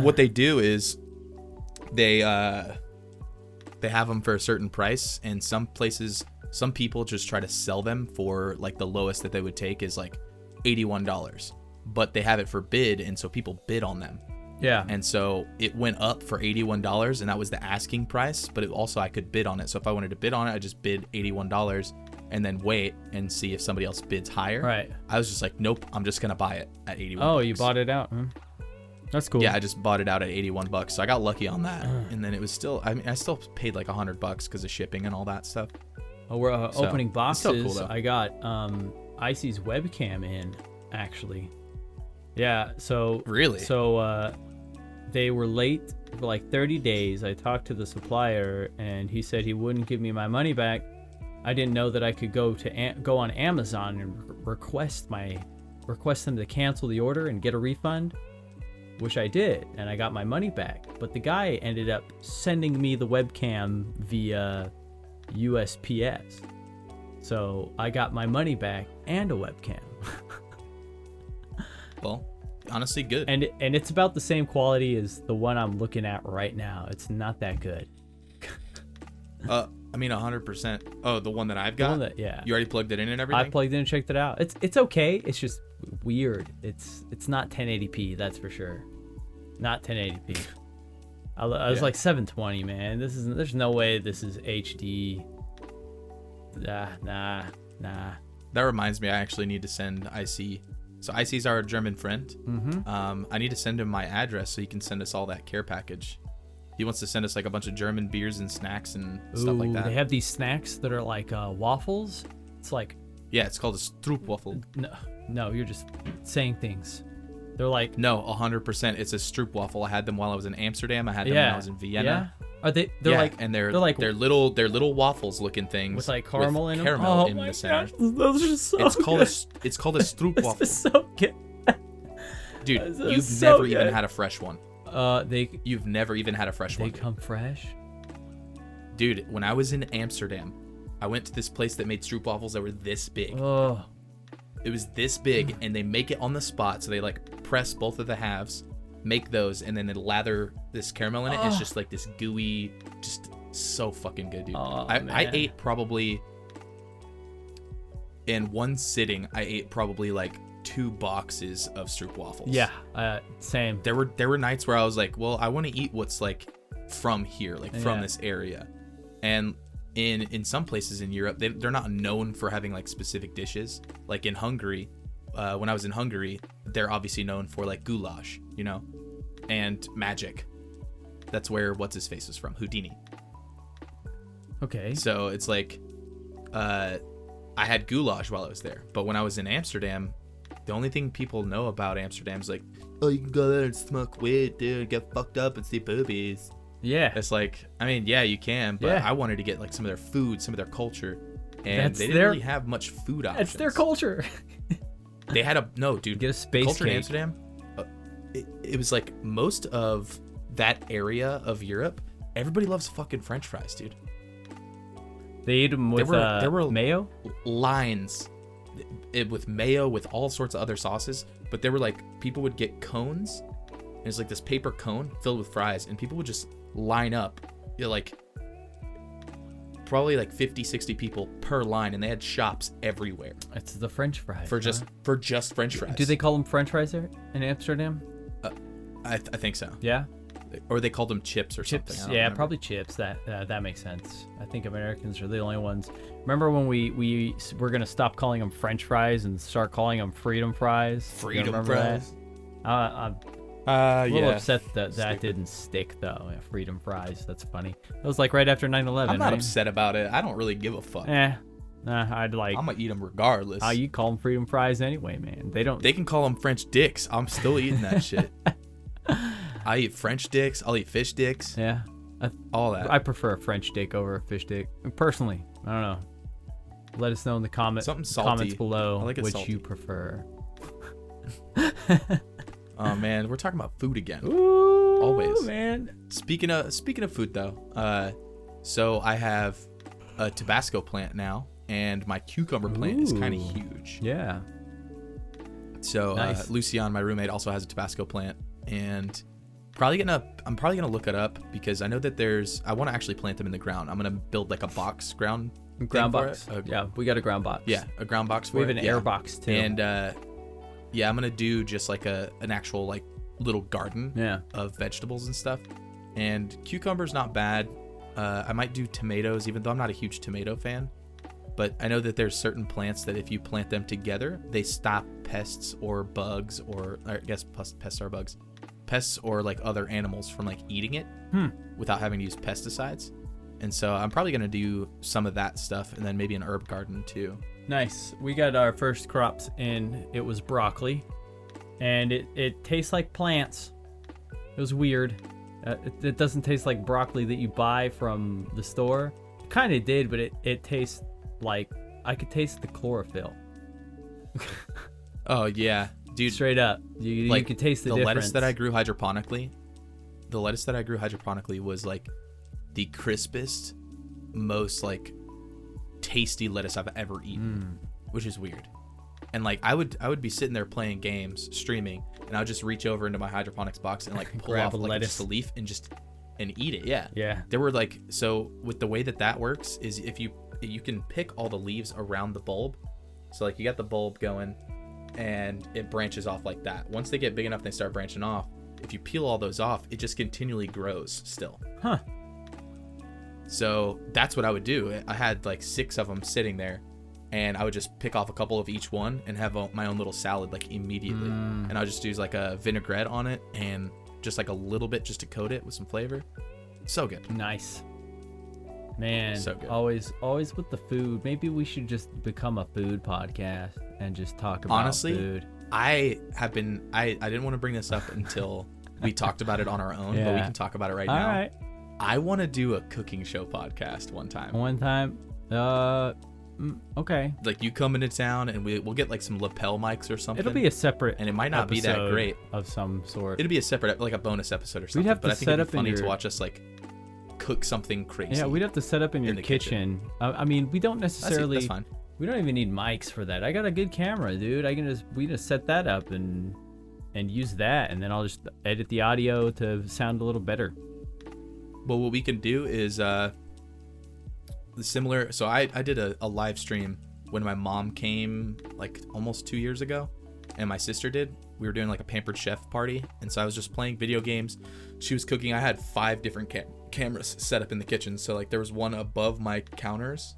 what they do is they uh they have them for a certain price and some places some people just try to sell them for like the lowest that they would take is like $81, but they have it for bid, and so people bid on them. Yeah. And so it went up for $81, and that was the asking price, but it also I could bid on it. So if I wanted to bid on it, I just bid $81 and then wait and see if somebody else bids higher. right. I was just like, nope, I'm just gonna buy it at 81. Oh, you bought it out. Huh? That's cool. Yeah, I just bought it out at 81 bucks. So I got lucky on that. And then it was still I mean I still paid like 100 bucks cuz of shipping and all that stuff. Oh, we're uh, So, opening boxes. cool. I got um Icy's webcam in actually. Yeah, so Really? So uh they were late for like 30 days. I talked to the supplier and he said he wouldn't give me my money back. I didn't know that I could go to go on Amazon and request my request them to cancel the order and get a refund, which I did, and I got my money back. But the guy ended up sending me the webcam via USPS. So I got my money back and a webcam. Well, honestly good. and and it's about the same quality as the one I'm looking at right now. It's not that good. uh I mean 100%. Oh, the one that I've The got. one that- yeah. You already plugged it in and everything. I plugged in and checked it out. It's it's okay. It's just weird. It's it's not 1080p. That's for sure. Not 1080p. I, I was Yeah. like 720, man. This is there's no way this is HD. Nah, nah, nah. That reminds me I actually need to send IC. So IC's our German friend. Mm-hmm. Um I need to send him my address so he can send us all that care package. He wants to send us like a bunch of German beers and snacks and stuff like Ooh, that. They have these snacks that are like uh, waffles. It's like yeah, it's called a Stroopwafel. no, no, you're just saying things. They're like No, 100%. It's a Stroopwafel. I had them while I was in Amsterdam. I had them when I was in Vienna. Yeah. Are they? They're yeah, like and they're they're like they're little they're little waffles looking things with like caramel in them. caramel oh in my the center. gosh, those are so. It's called a good. it's called a This Stroopwafel. is so good. Dude, this you've so never even good. had a fresh one. Uh, they You've never even had a fresh they one. They come fresh. Dude, when I was in Amsterdam, I went to this place that made Stroopwafels that were this big. Oh, It was this big, and they make it on the spot. So they like press both of the halves, make those, and then they lather this caramel in it. It's Oh. just like this gooey, just so fucking good, dude. Oh, I, I ate probably in one sitting. I ate probably like two boxes of Stroopwafels. yeah. Uh, same. There were there were nights where I was like, well, I want to eat what's like from here, like from Yeah. this area, and in in some places in Europe, they they're not known for having like specific dishes. Like in Hungary, uh, when I was in Hungary, they're obviously known for like goulash, you know, and magic. That's where what's his face is from, Houdini. Okay. So it's like, uh, I had goulash while I was there, but when I was in Amsterdam, the only thing people know about Amsterdam is like, oh, you can go there and smoke weed, dude, get fucked up and see boobies. Yeah. It's like, I mean, yeah, you can, but Yeah. I wanted to get like some of their food, some of their culture, and That's they didn't their- really have much food options. It's their culture. They had a no, dude. Get a space culture in. Amsterdam. It, it was like most of that area of Europe. Everybody loves fucking French fries, dude. They eat them with were- uh, there were- mayo. lines it, with mayo with all sorts of other sauces but there were like people would get cones and it's like this paper cone filled with fries and people would just line up you know, like probably like 50 60 people per line and they had shops everywhere It's the French fries for huh? just for just french fries Do they call them French fries there in Amsterdam? I, I think so Yeah. or they called them chips or Chips. something Yeah, remember. probably chips. That uh, that makes sense. I think Americans are the only ones. Remember when we we s- we're gonna stop calling them French fries and start calling them Freedom fries? Freedom remember that? fries Uh, I'm uh a little yeah upset that that Stupid. didn't stick though. Yeah, Freedom fries. That's funny. That was like right after 9/11. i'm not right? upset about it i don't really give a fuck Eh. Nah, I'd like. i'm gonna eat them regardless How you call them Freedom fries anyway, man? They don't. They can call them French dicks. I'm still eating that shit. I eat French dicks. I'll eat fish dicks. yeah. I, All that. I prefer a French dick over a fish dick. Personally, I don't know. Let us know in the comment Something salty. comments below I like which salty. you prefer. oh man, we're talking about food again. Ooh, Always. man. Speaking of speaking of food though, uh, so I have a Tabasco plant now, and my cucumber plant is kind of huge. Yeah. So Nice. uh, Lucian, my roommate, also has a Tabasco plant, and probably gonna I'm probably gonna look it up because I know that there's I want to actually plant them in the ground. I'm gonna build like a box ground. Ground box. A- yeah, we got a ground box. Yeah, a ground box for We have it. an yeah. air box too. And uh, yeah, I'm gonna do just like a an actual like little garden Yeah. of vegetables and stuff. And cucumber's not bad. Uh, I might do tomatoes, even though I'm not a huge tomato fan. But I know that there's certain plants that if you plant them together, they stop pests or bugs, or, or I guess pest- pests are bugs, pests or like other animals from like eating it Hmm. without having to use pesticides. And so I'm probably gonna do some of that stuff, and then maybe an herb garden too. Nice. We got our first crops in. It was broccoli, and it it tastes like plants. It was weird. Uh, it, it doesn't taste like broccoli that you buy from the store. It kind of did, but it it tastes like I could taste the chlorophyll. Oh yeah, dude. Straight up, you, you like could taste the, the difference. lettuce that I grew hydroponically. The lettuce that I grew hydroponically was like the crispest, most like tasty lettuce I've ever eaten, Mm. which is weird. And like I would I would be sitting there playing games, streaming, and I would just reach over into my hydroponics box and like pull off a like lettuce. just a leaf and just and eat it. Yeah. Yeah. There were like so with the way that that works is if you you can pick all the leaves around the bulb. So like you got the bulb going and it branches off like that. Once they get big enough they start branching off. If you peel all those off, it just continually grows still. Huh. So that's what I would do. I had like 6 of them sitting there and I would just pick off a couple of each one and have a, my own little salad like immediately. Mm. And I would just use like a vinaigrette on it and just like a little bit just to coat it with some flavor. So good. Nice. Man, So good. always always with the food. Maybe we should just become a food podcast and just talk about Honestly, food. I have been I, I didn't want to bring this up until we talked about it on our own, but we can talk about it right All now. right. I want to do a cooking show podcast one time. One time, uh, mm, okay. Like you come into town and we we'll get like some lapel mics or something. It'll be a separate and it might not be that great. of some sort. It'll be a separate like a bonus episode or something. We'd have but to I think set it'd be funny to watch us like cook something crazy. yeah, we'd have to set up in your the kitchen. kitchen. I, I mean, we don't necessarily. that's fine. We don't even need mics for that. I got a good camera, dude. I can just we just set that up and and use that, and then I'll just edit the audio to sound a little better. But what we can do is uh similar so I, I did a, a live stream when my mom came like almost two years ago and my sister did. We were doing like a pampered chef party and so I was just playing video games. She was cooking. I had five different cam- cameras set up in the kitchen. So like there was one above my counters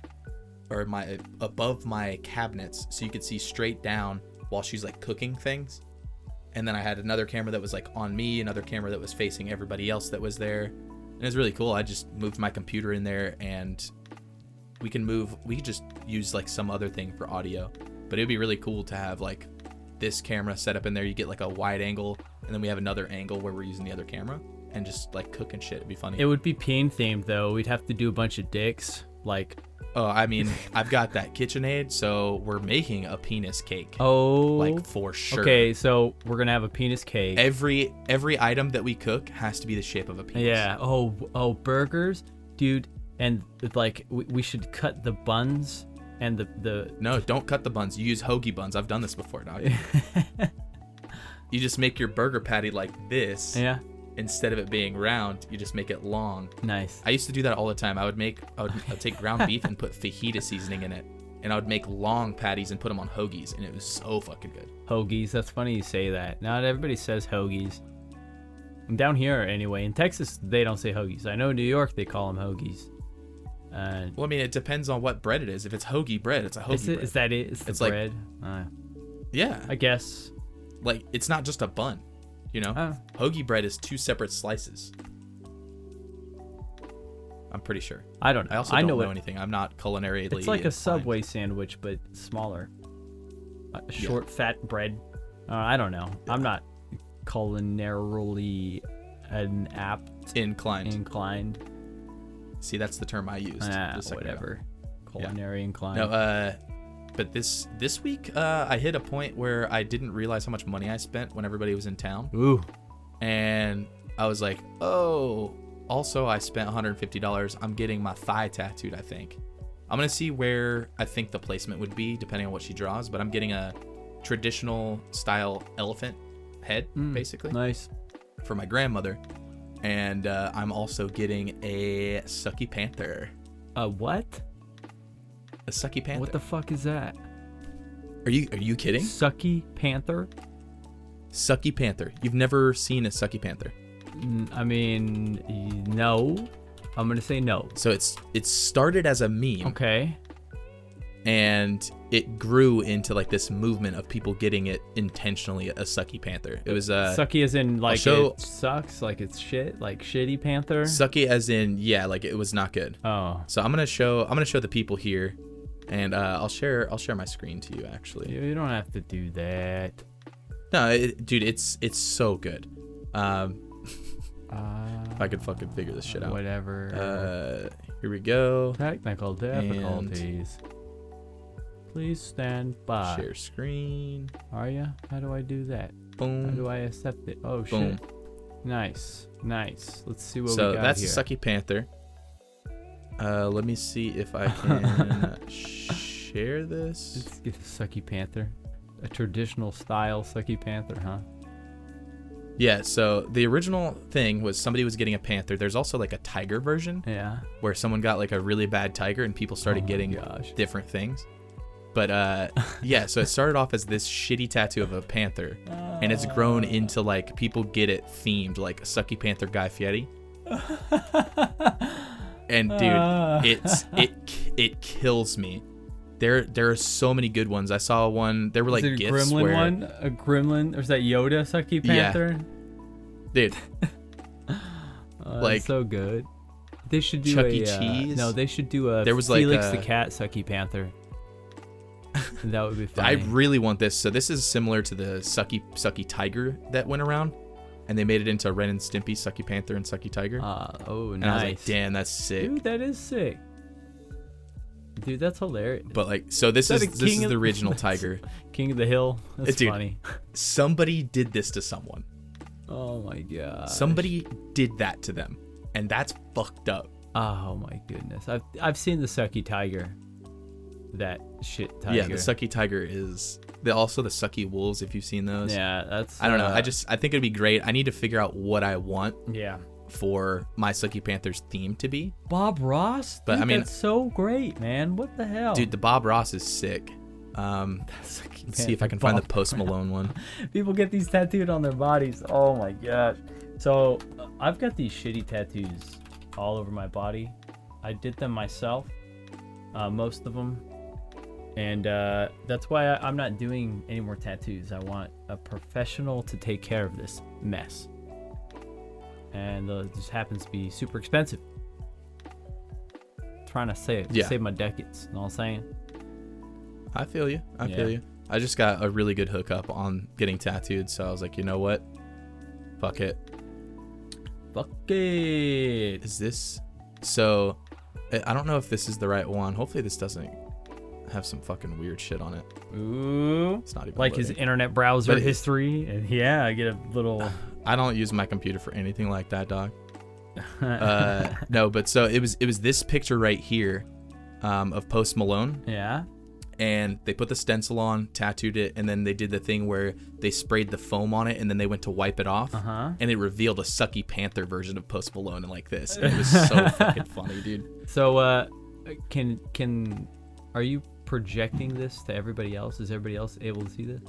or my above my cabinets so you could see straight down while she's like cooking things. And then I had another camera that was like on me, another camera that was facing everybody else that was there. And it was really cool. I just moved my computer in there and we can move we could just use like some other thing for audio. But it'd be really cool to have like this camera set up in there. You get like a wide angle and then we have another angle where we're using the other camera and just like cook and shit. It'd be funny. It would be peen themed though. We'd have to do a bunch of dicks, like oh, I mean, I've got that KitchenAid, so we're making a penis cake. oh, Like for sure. okay. So we're gonna have a penis cake. Every every item that we cook has to be the shape of a penis. Yeah. Oh, oh, burgers, dude. And like, we, we should cut the buns and the the. No, don't cut the buns. You use hoagie buns. I've done this before, dog. you just make your burger patty like this. yeah. Instead of it being round, you just make it long. Nice. I used to do that all the time. I would make, I would I'd take ground beef and put fajita seasoning in it, and I would make long patties and put them on hoagies, and it was so fucking good. Hoagies. That's funny you say that. Not everybody says hoagies. I'm down here, anyway. In Texas, they don't say hoagies. I know in New York they call them hoagies. Uh, Well, I mean, it depends on what bread it is. If it's hoagie bread, it's a hoagie is, it, bread. is that it? It's the It's like- bread. uh, yeah, I guess. like it's not just a bun, you know. Uh, Hoagie bread is two separate slices. I'm pretty sure. I don't know. I also I don't know know, anything. I'm not culinary. It's like a inclined. Subway sandwich, but smaller. A short, fat bread. Uh, I don't know. I'm not culinarily an apt inclined. inclined. See, that's the term I used. Ah, second ago. whatever. Culinary inclined. No, uh, but this this week, uh, I hit a point where I didn't realize how much money I spent when everybody was in town, Ooh. and I was like, oh. Also, I spent 150 dollars. I'm getting my thigh tattooed. I think. I'm gonna see where I think the placement would be depending on what she draws, but I'm getting a traditional style elephant head, Mm, basically. Nice. for my grandmother, and uh, I'm also getting a sucky panther. A what? A sucky panther. What the fuck is that? Are you are you kidding? Sucky panther? Sucky Panther. You've never seen a Sucky Panther. I mean, no. I'm gonna say no. So it's it started as a meme Okay. and it grew into like this movement of people getting it intentionally a Sucky Panther. It was uh Sucky as in like show- it sucks, like it's shit, like shitty panther. Sucky as in yeah, like it was not good. oh, So I'm gonna show I'm gonna show the people here, and uh, I'll share I'll share my screen to you actually. you, don't have to do that. No, it, dude, it's it's so good. Um, Uh, if I could fucking figure this shit out. Whatever. Uh, here we go. Technical difficulties. Please stand by. Share screen. Are you? How do I do that? Boom. How do I accept it? Oh Boom. shit. Nice, nice. Let's see what So we got that's here. a Sucky Panther. Uh, let me see if I can share this. Let's get a sucky panther. A traditional style sucky panther, huh? Yeah. So the original thing was somebody was getting a panther. There's also like a tiger version Yeah. where someone got like a really bad tiger and people started Oh getting gosh. different things. But uh, yeah, so it started off as this shitty tattoo of a panther, and it's grown into like people get it themed like a Sucky Panther Guy Fieri. and dude, Ah. it's it it kills me. There there are so many good ones. I saw one. There were like Is a gifts gremlin where, one? A gremlin? There's that Yoda sucky panther? Yeah. dude, Oh, Like, like so good. They should do Chuck a E. uh, no. They should do a There was, like, Felix a- the cat sucky panther. that would be I really want this. So this is similar to the Sucky Sucky Tiger that went around, and they made it into Ren and Stimpy, Sucky Panther, and Sucky Tiger. Uh, oh, and nice. I was like, damn, that's sick. Dude, that is sick. Dude, that's hilarious. But like, so this Is is this is the original tiger. King of the Hill. That's Dude. funny. Somebody did this to someone. Oh my god. Somebody did that to them, and that's fucked up. Oh my goodness. I've I've seen the sucky tiger. That shit tiger. Yeah, the Sucky Tiger is the, also the Sucky Wolves. If you've seen those, Yeah, that's. I don't know. uh, I just I think it'd be great. I need to figure out what I want Yeah. for my Sucky Panthers theme to be. Bob Ross. But, Dude, I mean- that's so great, man. What the hell, Dude, the Bob Ross is sick. Um, let's see if I can find the Post Malone one. People get these tattooed on their bodies. Oh my god. So uh, I've got these shitty tattoos all over my body. I did them myself, uh, most of them, and uh, that's why I, I'm not doing any more tattoos. I want a professional to take care of this mess, and uh, it just happens to be super expensive. Trying to save Yeah. save my decades. You know what I'm saying? I feel you. I feel you. I just got a really good hookup on getting tattooed, so I was like, you know what? Fuck it. Fuck it. Is this so? I don't know if this is the right one. Hopefully, this doesn't have some fucking weird shit on it. Ooh. It's not even like his internet browser But history and yeah i get a little I don't use my computer for anything like that, dog. Uh, no, but so it was. It was this picture right here, um, of Post Malone, yeah and they put the stencil on, tattooed it, and then they did the thing where they sprayed the foam on it, and then they went to wipe it off, uh-huh and it revealed a sucky Panther version of Post Malone, and like this. And it was so fucking funny, dude. so uh can can are you projecting this to everybody else is everybody else able to see this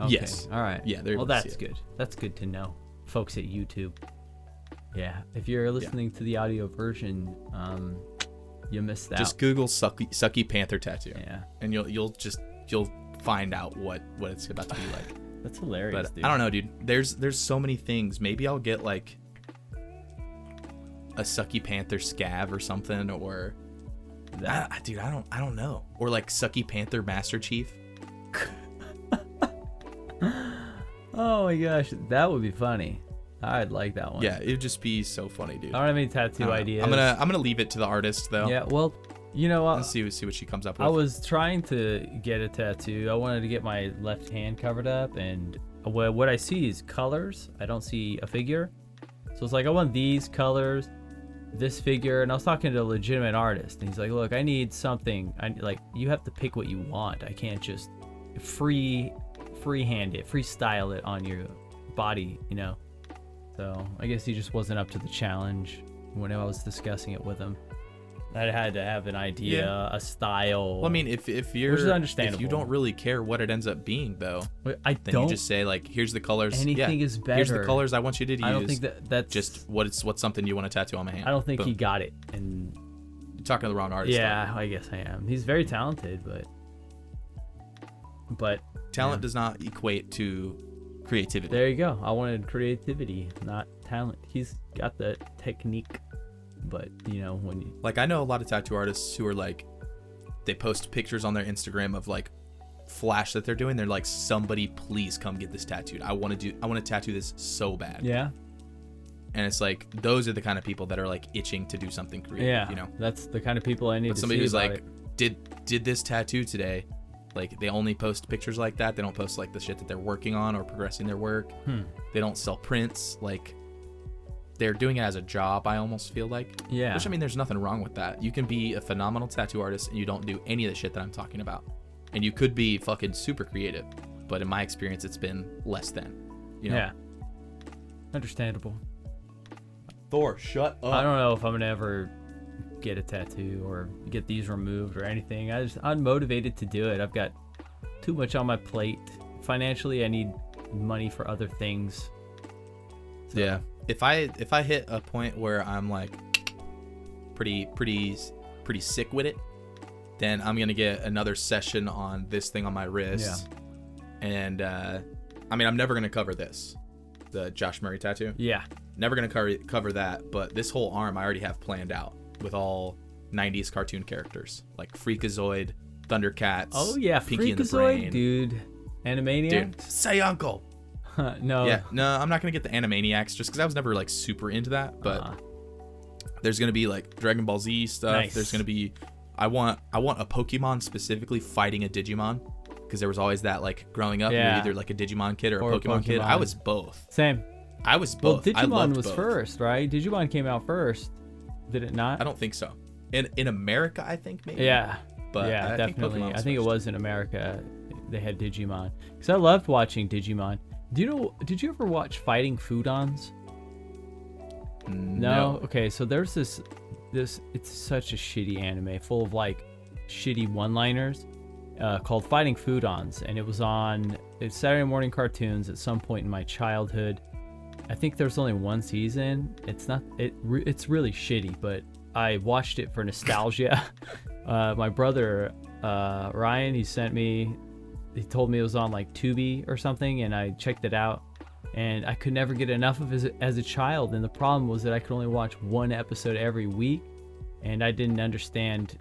okay. Yes. all right Yeah, well able to see that's good that's good to know folks at youtube yeah if you're listening to the audio version um you missed that. Just Google sucky, sucky Panther tattoo, yeah and you'll you'll just you'll find out what what it's about to be like. that's hilarious but dude I don't know, dude. There's there's so many things. Maybe I'll get like a sucky panther scav or something, or I, I- dude, I don't I don't know, or like sucky panther master chief. oh my gosh that would be funny i'd like that one Yeah, it'd just be so funny, dude. i don't have any tattoo uh, ideas I'm gonna I'm gonna leave it to the artist though. yeah well you know what and see see what she comes up with. I was trying to get a tattoo. I wanted to get my left hand covered up, and what I see is colors. I don't see a figure. So it's like I want these colors, this figure, and I was talking to a legitimate artist, and he's like, "Look, I need something. I like you have to pick what you want. I can't just free freehand it, freestyle it on your body, you know." So I guess he just wasn't up to the challenge when I was discussing it with him. I had to have an idea, a style. Well, I mean, if if you're which is if you don't really care what it ends up being, though, I then don't. you just say like, here's the colors. anything yeah, is better. Here's the colors I want you to use. I don't think that that's just what it's what's something you want to tattoo on my hand. I don't think he got it, and You're talking to the wrong artist. yeah, I guess I am. He's very talented, but but though. talent does not equate to creativity. there you go. I wanted creativity, not talent. He's got the technique, but you know when you Like I know a lot of tattoo artists who are like, they post pictures on their Instagram of like flash that they're doing. They're like, somebody please come get this tattooed. I want to do. I want to tattoo this so bad. yeah And it's like those are the kind of people that are like itching to do something creative. yeah You know. that's the kind of people I need But to somebody who's like, it. did did this tattoo today? Like they only post pictures like that. They don't post like the shit that they're working on or progressing their work. Hmm. They don't sell prints. Like they're doing it as a job. I almost feel like. yeah Which I mean, there's nothing wrong with that. You can be a phenomenal tattoo artist and you don't do any of the shit that I'm talking about. And you could be fucking super creative, but in my experience, it's been less than. You know? yeah understandable. Thor, shut up. I don't know if I'm gonna ever get a tattoo or get these removed or anything. I just I'm motivated to do it. I've got too much on my plate. Financially, I need money for other things. So, Yeah. If I if I hit a point where I'm like pretty pretty pretty sick with it, then I'm gonna get another session on this thing on my wrist. And uh, I mean, I'm never gonna cover this, the Josh Murray tattoo. Yeah. Never gonna cover cover that. But this whole arm, I already have planned out with all '90s cartoon characters like Freakazoid, Thundercats. Oh yeah, Pinky and the Freakazoid, Brain. dude. Dude, Animaniacs. say uncle. no. Yeah, no, I'm not gonna get the Animaniacs just because I was never like super into that. But Uh, there's gonna be like Dragon Ball Z stuff. Nice. There's gonna be, I want I want a Pokemon specifically fighting a Digimon because there was always that like growing up, Yeah. you're either like a Digimon kid or, Or a a Pokemon, kid. I was both. same. I was both. I Digimon was both. first, right? Digimon came out first. Did it not? I don't think so. In in America, I think maybe. Yeah. but yeah, I definitely. Pokemon I think it was in America. They had Digimon because I loved watching Digimon. Do you know? Did you ever watch Fighting Foodons? No. Okay, so there's this this it's such a shitty anime full of like shitty one-liners uh, called Fighting Foodons and it was on it's Saturday morning cartoons at some point in my childhood. I think there's only one season. It's not it re- it's really shitty, but I watched it for nostalgia. uh, my brother uh, Ryan he sent me he told me it was on like Tubi or something and I checked it out and I could never get enough of it as, a child. And the problem was that I could only watch one episode every week, and I didn't understand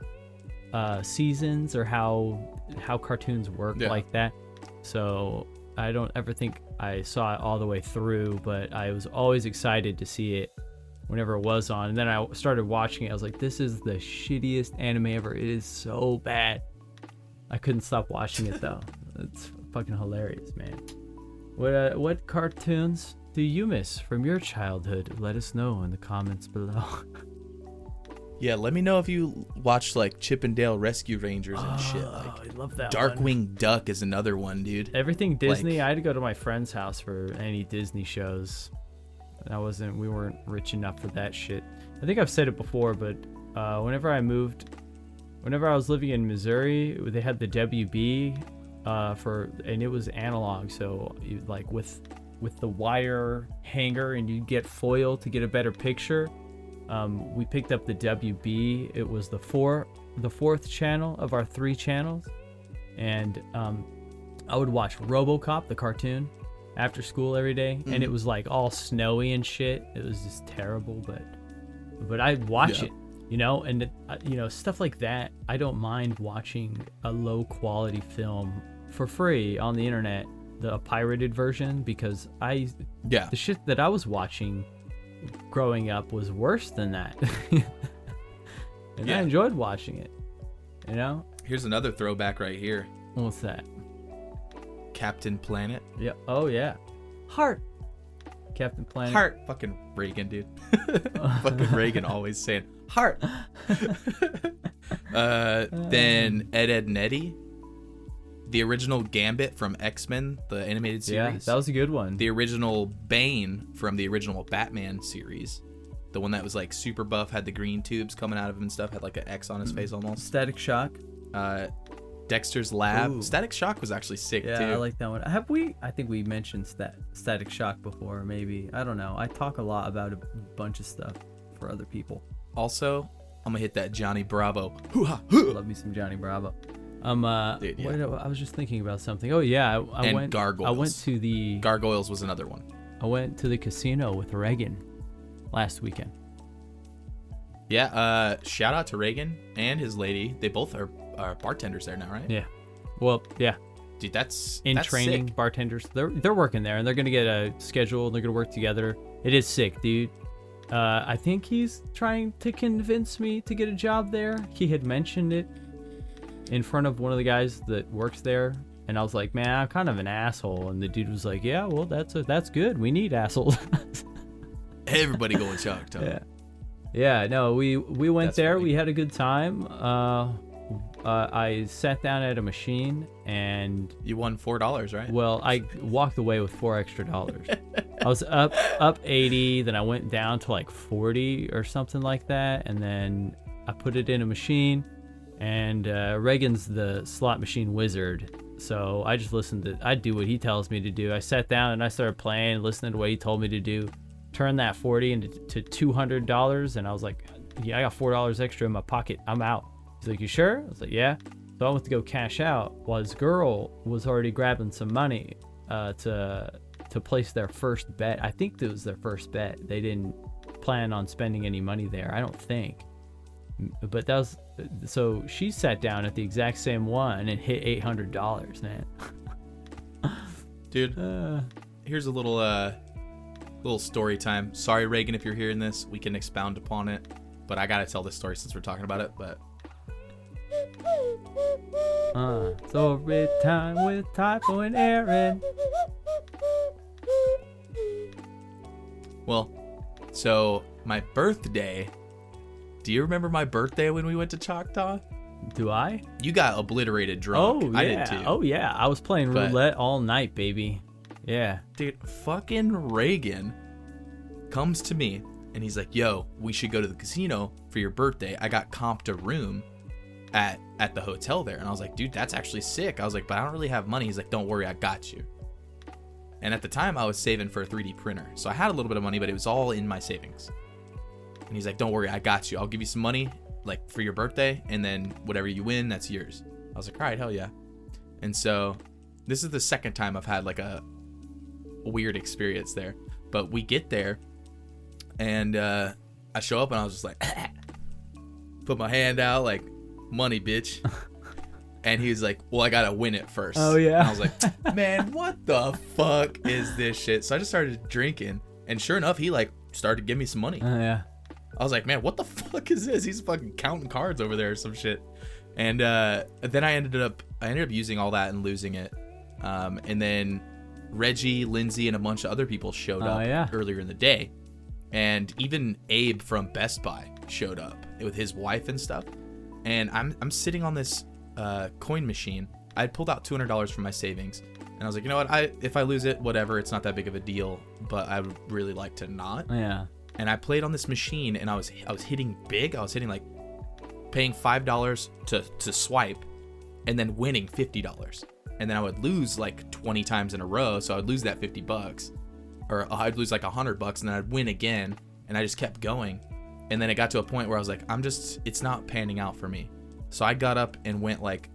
uh, seasons or how how cartoons work Yeah. like that. So I don't ever think I saw it all the way through, but I was always excited to see it whenever it was on. And then I started watching it. I was like, this is the shittiest anime ever. It is so bad. I couldn't stop watching it though. It's fucking hilarious, man. What uh, what cartoons do you miss from your childhood? Let us know in the comments below. Yeah, let me know if you watched like Chip 'n Dale Rescue Rangers and shit. Oh, Like I love that. Darkwing Duck is another one, dude. Everything Disney. Like- I had to go to my friend's house for any Disney shows. I wasn't. We weren't rich enough for that shit. I think I've said it before, but uh, whenever I moved, whenever I was living in Missouri, they had the WB uh, for, and it was analog. So you, like with with the wire hanger, and you get foil to get a better picture. Um, we picked up the WB. It was the four, the fourth channel of our three channels, and um, I would watch RoboCop, the cartoon, after school every day, and it was like all snowy and shit. It was just terrible, but but I'd watch Yeah. it, you know, and uh, you know stuff like that. I don't mind watching a low quality film for free on the internet, the pirated version, because I Yeah. the shit that I was watching growing up was worse than that. and I enjoyed watching it. You know? Here's another throwback right here. What's that? Captain Planet. Yeah. Oh yeah. Heart. Captain Planet. Heart. Fucking Reagan, dude. Fucking Reagan always saying heart. uh, then Ed, Edd, and Eddy. The original Gambit from X Men, the animated series. Yeah, that was a good one. the original Bane from the original Batman series. the one that was like super buff, had the green tubes coming out of him and stuff, had like an X on his face almost. Static Shock. Uh, Dexter's Lab. Ooh. Static Shock was actually sick Yeah, too. I like that one. Have we? I think we mentioned stat, Static Shock before. Maybe I don't know. I talk a lot about a bunch of stuff for other people. also, I'm gonna hit that Johnny Bravo. Hoo-ha, hoo. Love me some Johnny Bravo. Um, uh, Dude, yeah. I, I was just thinking about something. Oh yeah, I, I And went. I went to the. Gargoyles was another one. I went to the casino with Reagan last weekend. Yeah. Uh, shout out to Reagan and his lady. They both are, are bartenders there now, right? Yeah. Well, yeah. Dude, that's In that's training, sick. bartenders, they're they're working there, and they're gonna get a schedule. and They're gonna work together. It is sick, dude. Uh, I think he's trying to convince me to get a job there. He had mentioned it in front of one of the guys that works there, and I was like, "Man, I'm kind of an asshole." And the dude was like, "Yeah, well, that's a, that's good. We need assholes." Hey, everybody going Choctaw. yeah, yeah. No, we we went That's there. funny. We had a good time. Uh, uh, I sat down at a machine and You won four dollars, right? Well, I walked away with four extra dollars. I was up up 80, then I went down to like 40 or something like that, and then I put it in a machine. And uh, Reagan's the slot machine wizard, so I just listened to. I do what he tells me to do. I sat down and I started playing, listening to what he told me to do. Turned that 40 into to 200 dollars, and I was like, "Yeah, I got four dollars extra in my pocket. I'm out." He's like, "You sure?" I was like, "Yeah." So I went to go cash out while his girl was already grabbing some money uh, to to place their first bet. I think it was their first bet. They didn't plan on spending any money there. I don't think. But that was so she sat down at the exact same one and hit eight hundred dollars, man. Dude, Uh, here's a little uh little story time. Sorry, Reagan, if you're hearing this, we can expound upon it. But I gotta tell this story since we're talking about it. But uh, every time with Typo and Aaron. well, so my birthday. Do you remember my birthday when we went to Choctaw? Do I? You got obliterated drunk. Oh yeah. I did too. Oh yeah. I was playing But- roulette all night, baby. Yeah. Dude, fucking Reagan comes to me and he's like, "Yo, we should go to the casino for your birthday. I got comped a room at at the hotel there." And I was like, "Dude, that's actually sick." I was like, "But I don't really have money." He's like, "Don't worry, I got you." And at the time, I was saving for a 3D printer, so I had a little bit of money, but it was all in my savings. And he's like, "Don't worry, I got you. I'll give you some money, like for your birthday, and then whatever you win, that's yours." I was like, "All right, hell yeah." And so, this is the second time I've had like a weird experience there. But we get there, and uh, I show up, and I was just like, put my hand out, like, money, bitch. and he was like, well, I gotta win it first. Oh, yeah. And I was like, man, what the fuck is this shit? So I just started drinking, and sure enough, he like started giving me some money. Uh, yeah. I was like, man, what the fuck is this? He's fucking counting cards over there or some shit. And uh, then I ended up I ended up using all that and losing it. Um, and then Reggie, Lindsay, and a bunch of other people showed Oh, up yeah. earlier in the day. And even Abe from Best Buy showed up with his wife and stuff. And I'm I'm sitting on this uh, coin machine. I pulled out two hundred dollars from my savings, and I was like, you know what? I if I lose it, whatever. It's not that big of a deal. But I would really like to not Yeah. And I played on this machine and I was I was hitting big. I was hitting like paying five dollars to to swipe and then winning fifty dollars. And then I would lose like twenty times in a row, so I'd lose that fifty bucks. Or I'd lose like a hundred bucks and then I'd win again. And I just kept going. And then it got to a point where I was like, I'm just it's not panning out for me. So I got up and went like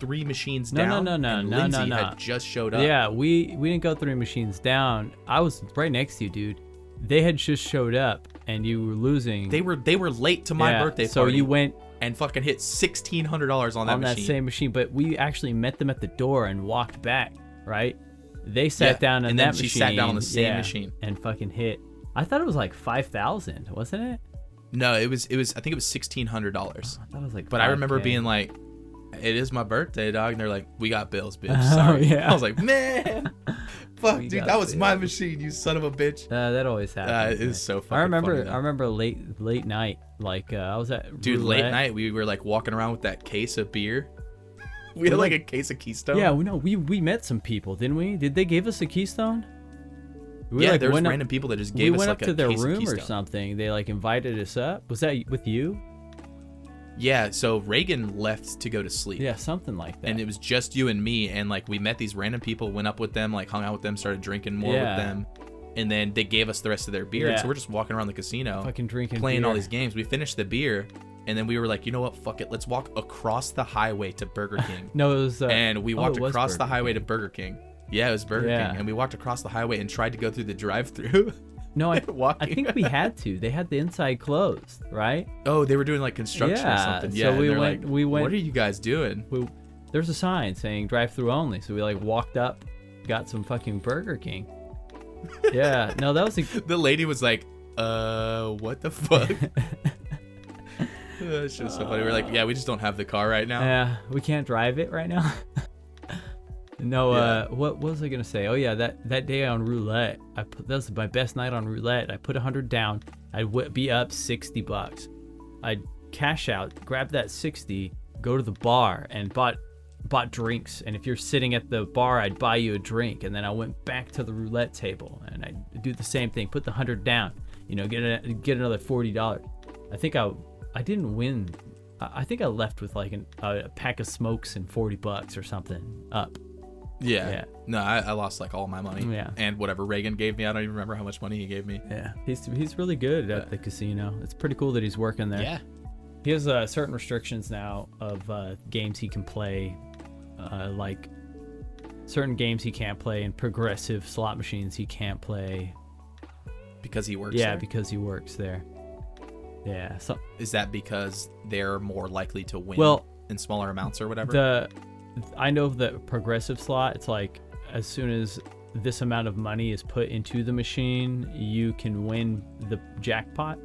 three machines down. No, no, no, no, and no, no, Lindsay no. had just showed up. Yeah, we we didn't go three machines down. I was right next to you, dude. They had just showed up, and you were losing. They were they were late to my Yeah, birthday so party you went and fucking hit sixteen hundred dollars on that on that machine. same machine, but we actually met them at the door and walked back. Right? They sat Yeah, down on and that then she machine. sat down on the same yeah, machine. and fucking hit. I thought it was like five thousand, wasn't it? No, it was it was I think it was sixteen hundred dollars. Oh, I thought it was like. But I remember being like, "It is my birthday, dog," and they're like, "We got bills, bitch." Oh, Sorry. yeah. I was like, "Man, fuck, We dude, that was my machine, you son of a bitch." Uh, that always Uh, happens. is so fucking I remember. funny. I remember late late night. Like uh, I was at Dude, late night we were like walking around with that case of beer. We had like like- a case of Keystone. Yeah, we know we we met some people, didn't we? Did they give us a keystone? We yeah, like, there was went up- random people that just we gave us went like up to a their room or something. They like invited us up. Was that with you? Yeah, so Reagan left to go to sleep. Yeah, something like that. And it was just you and me, and like we met these random people, went up with them, like hung out with them, started drinking more Yeah. with them, and then they gave us the rest of their beer. And Yeah. so we're just walking around the casino, fucking drinking, playing all these games. We finished the beer, and then we were like, you know what? Fuck it, let's walk across the highway to Burger King. No, it was. Uh, and we oh, walked was across the Burger highway to Burger King. Yeah, it was Burger Yeah. King, and we walked across the highway and tried to go through the drive-through. No, I. I think we had to. They had the inside closed, right? oh, they were doing like construction or something. Yeah, and we went- like, we went- What are you guys doing? We, there's a sign saying drive-through only, so we like walked up, got some fucking Burger King. Yeah, no, that was a, The lady was like, "Uh, what the fuck?" That's just so funny. We're like, "Yeah, we just don't have the car right now." Yeah, we can't drive it right now. No, Yeah. uh, what, what was I gonna say? Oh yeah, that that day on roulette, I put that was my best night on roulette. I put a hundred down. I'd w- be up sixty bucks. I'd cash out, grab that sixty, go to the bar, and bought bought drinks. And if you're sitting at the bar, I'd buy you a drink. And then I went back to the roulette table and I'd do the same thing. Put the hundred down. You know, get a, get another forty dollars. I think I I didn't win. I think I left with like an, a pack of smokes and forty bucks or something up. Yeah. Yeah. No, I, I lost like all my money. Yeah. And whatever Reagan gave me, I don't even remember how much money he gave me. Yeah, he's he's really good at the casino. It's pretty cool that he's working there. Yeah. He has uh, certain restrictions now of uh, games he can play, uh, like certain games he can't play and progressive slot machines he can't play. Because he works yeah, there? because he works there. Yeah, so Is that because they're more likely to win Well, in smaller amounts or whatever? the I know the progressive slot. It's like as soon as this amount of money is put into the machine, you can win the jackpot.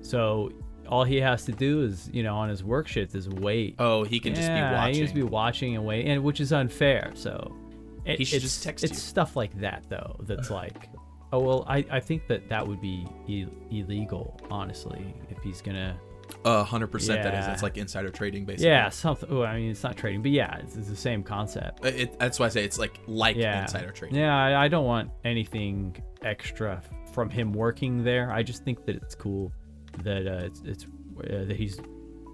So all he has to do is, you know, on his work shift is wait. oh, he can just be Yeah, watching. He just be watching and wait, and which is unfair. So it, He should it's, just text It's you. stuff like that though. That's like, oh well, I, I think that that would be Ill- illegal, honestly, if he's gonna. Hundred percent. That is. Yeah. It's like insider trading, basically. Yeah, something. Oh, I mean, it's not trading, but yeah, it's, it's the same concept. Uh, It, that's why I say it's like like Yeah. insider trading. Yeah, I, I don't want anything extra from him working there. I just think that it's cool that uh, it's, it's uh, that he's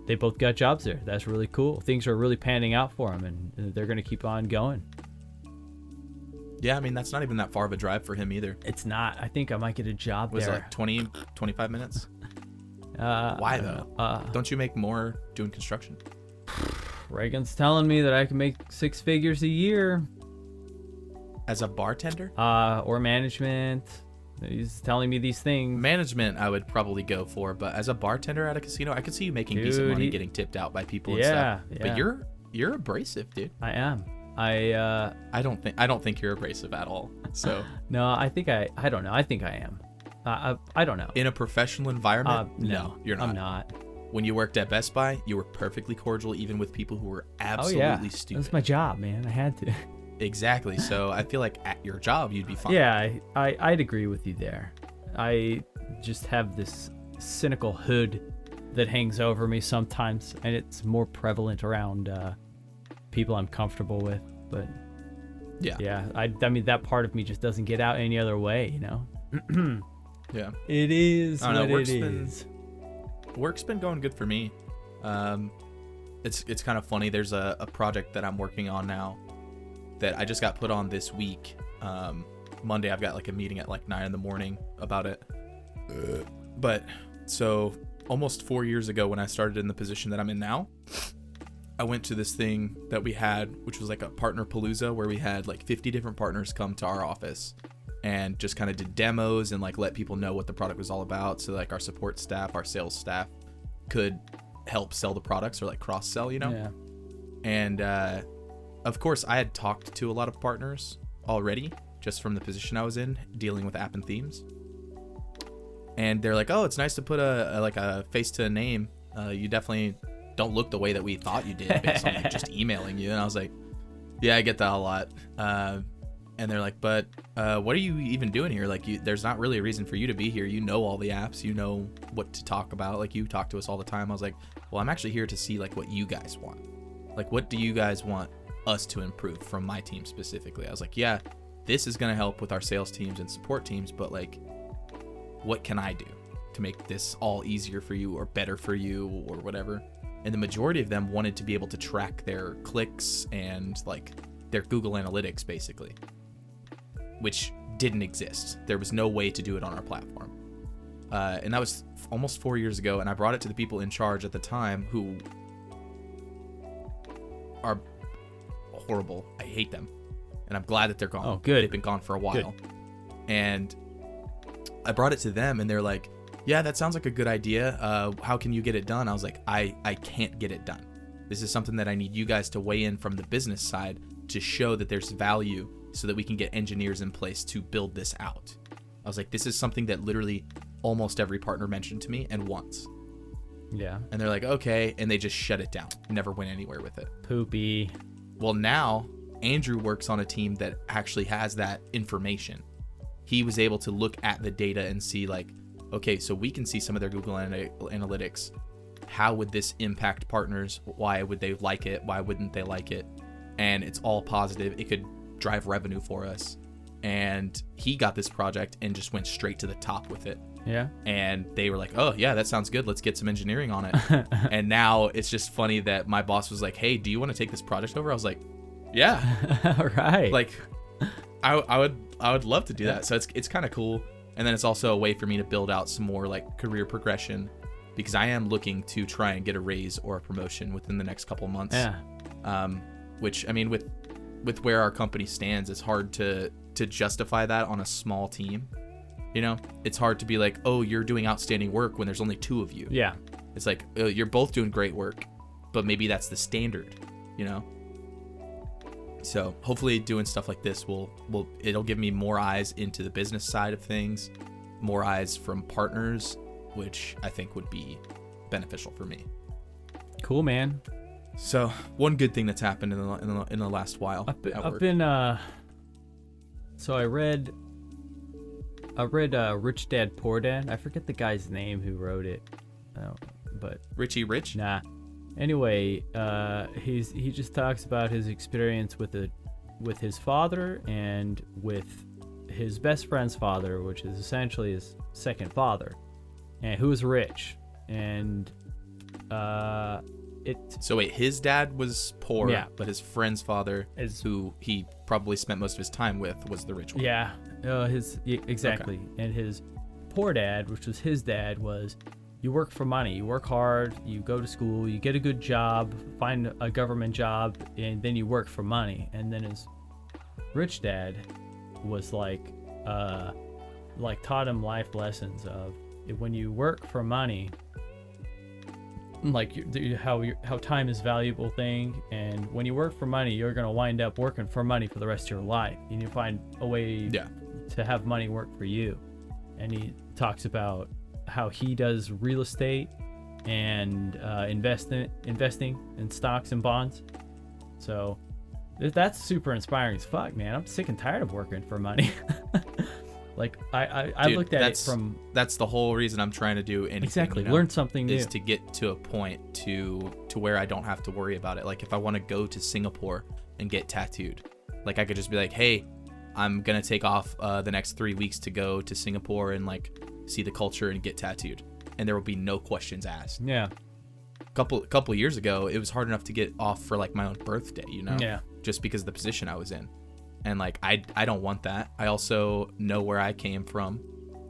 they both got jobs there. That's really cool. Things are really panning out for him, and they're gonna keep on going. Yeah, I mean that's not even that far of a drive for him either. It's not. I think I might get a job Was there. like 20, 25 minutes? Uh, Why though? Uh, Don't you make more doing construction? Reagan's telling me that I can make six figures a year, As a bartender? uh, or management. He's telling me these things. Management, I would probably go for, but as a bartender at a casino, I could see you making decent money he- getting tipped out by people and Yeah, stuff. yeah. But you're you're abrasive, dude. I am. I uh, I don't think I don't think you're abrasive at all. So no, I think I. I don't know. I think I am. Uh, I, I don't know. in a professional Uh, environment, no, you're not. I'm not. When you worked at Best Buy, you were perfectly cordial, even with people who were Oh absolutely yeah, stupid. that's my job, man. I had to. Exactly. So I feel like at your job, you'd be fine. yeah, I, I I'd agree with you there. I just have this cynical hood that hangs over me sometimes, and it's more prevalent around uh, people I'm comfortable with. But Yeah. yeah, I, I mean that part of me just doesn't get out any other way, you know. Yeah. It is I don't know, what work's it been- is. work's been going good for me. Um, it's it's kind of funny. There's a, a project that I'm working on now that I just got put on this week. Um, Monday I've got like a meeting at like nine in the morning about it. But so almost four years ago when I started in the position that I'm in now, I went to this thing that we had, which was like a partner palooza where we had like 50 different partners come to our office and just kind of did demos and like let people know what the product was all about. So like our support staff, our sales staff could help sell the products or like cross sell, you know? Yeah. And uh, of course, I had talked to a lot of partners already, just from the position I was in, dealing with app and themes. And they're like, "Oh, it's nice to put a, a like a face to a name. Uh, you definitely don't look the way that we thought you did based on like, just emailing you." And I was like, "Yeah, I get that a lot." Uh, and they're like, "But uh, what are you even doing here? Like, you, there's not really a reason for you to be here. You know all the apps. You know what to talk about. Like, you talk to us all the time." I was like, "Well, I'm actually here to see like what you guys want." like what do you guys want us to improve from my team specifically i was like yeah this is to help with our sales teams and support teams, but like, what can I do to make this all easier for you or better for you or whatever? And the majority of them wanted to be able to track their clicks and like their Google Analytics basically, which didn't exist. There was no way to do it on our platform. Uh, and that was f- almost four years ago. And I brought it to the people in charge at the time who are horrible. I hate them. And I'm glad that they're gone. Oh, good. They've been gone for a while. Good. And I brought it to them and they're like, yeah, that sounds like a good idea. Uh, how can you get it done? I was like, I, I can't get it done. This is something that I need you guys to weigh in from the business side to show that there's value so that we can get engineers in place to build this out. I was like, this is something that literally almost every partner mentioned to me and once. Yeah. And they're like, okay. And they just shut it down, never went anywhere with it. Poopy. Well, now Andrew works on a team that actually has that information. He was able to look at the data and see, like, okay, so we can see some of their Google Ana- Analytics. How would this impact partners? Why would they like it? Why wouldn't they like it? And it's all positive. It could drive revenue for us. And he got this project and just went straight to the top with it Yeah. and they were like, "Oh yeah, that sounds good. Let's get some engineering on it." and now it's just funny that my boss was like, "Hey, do you want to take this project over?" I was like, "Yeah." All right. like, I, I would I would love to do that. So it's it's kind of cool. And then it's also a way for me to build out some more like career progression because I am looking to try and get a raise or a promotion within the next couple months. yeah. Um, which I mean, with with where our company stands, it's hard to to justify that on a small team. You know, it's hard to be like, oh, you're doing outstanding work when there's only two of you. Yeah. It's like uh, you're both doing great work, but maybe that's the standard. You know. So hopefully, doing stuff like this will will it'll give me more eyes into the business side of things, more eyes from partners, which I think would be beneficial for me. Cool, man. So one good thing that's happened in the in the, in the last while I've been, I've been uh so I read I read uh Rich Dad Poor Dad. I forget the guy's name who wrote it. Oh, but Richie Rich. nah. Anyway, uh he's he just talks about his experience with the with his father and with his best friend's father, which is essentially his second father, and who was rich. And uh it So wait, his dad was poor, Yeah. but his friend's father, is who he probably spent most of his time with, was the rich one. Yeah, uh, his exactly, and his poor dad, which was his dad, was you work for money, you work hard, you go to school, you get a good job, find a government job, and then you work for money. And then his rich dad was like, uh, like taught him life lessons of when you work for money, like how how time is valuable thing, and when you work for money, you're gonna wind up working for money for the rest of your life, and you find a way Yeah. to have money work for you. And he talks about how he does real estate and uh, invest in, investing in stocks and bonds. So that's super inspiring as fuck, man. I'm sick and tired of working for money. like I, I, I Dude, looked at it from That's the whole reason I'm trying to do anything. exactly you know, learn something new. is to get to a point to to where I don't have to worry about it. Like if I want to go to Singapore and get tattooed, like I could just be like, hey, I'm gonna take off uh, the next three weeks to go to Singapore and like see the culture and get tattooed, and there will be no questions asked. yeah, couple a couple years ago, it was hard enough to get off for like my own birthday, you know, yeah, just because of the position I was in, and like I I don't want that. I also know where I came from,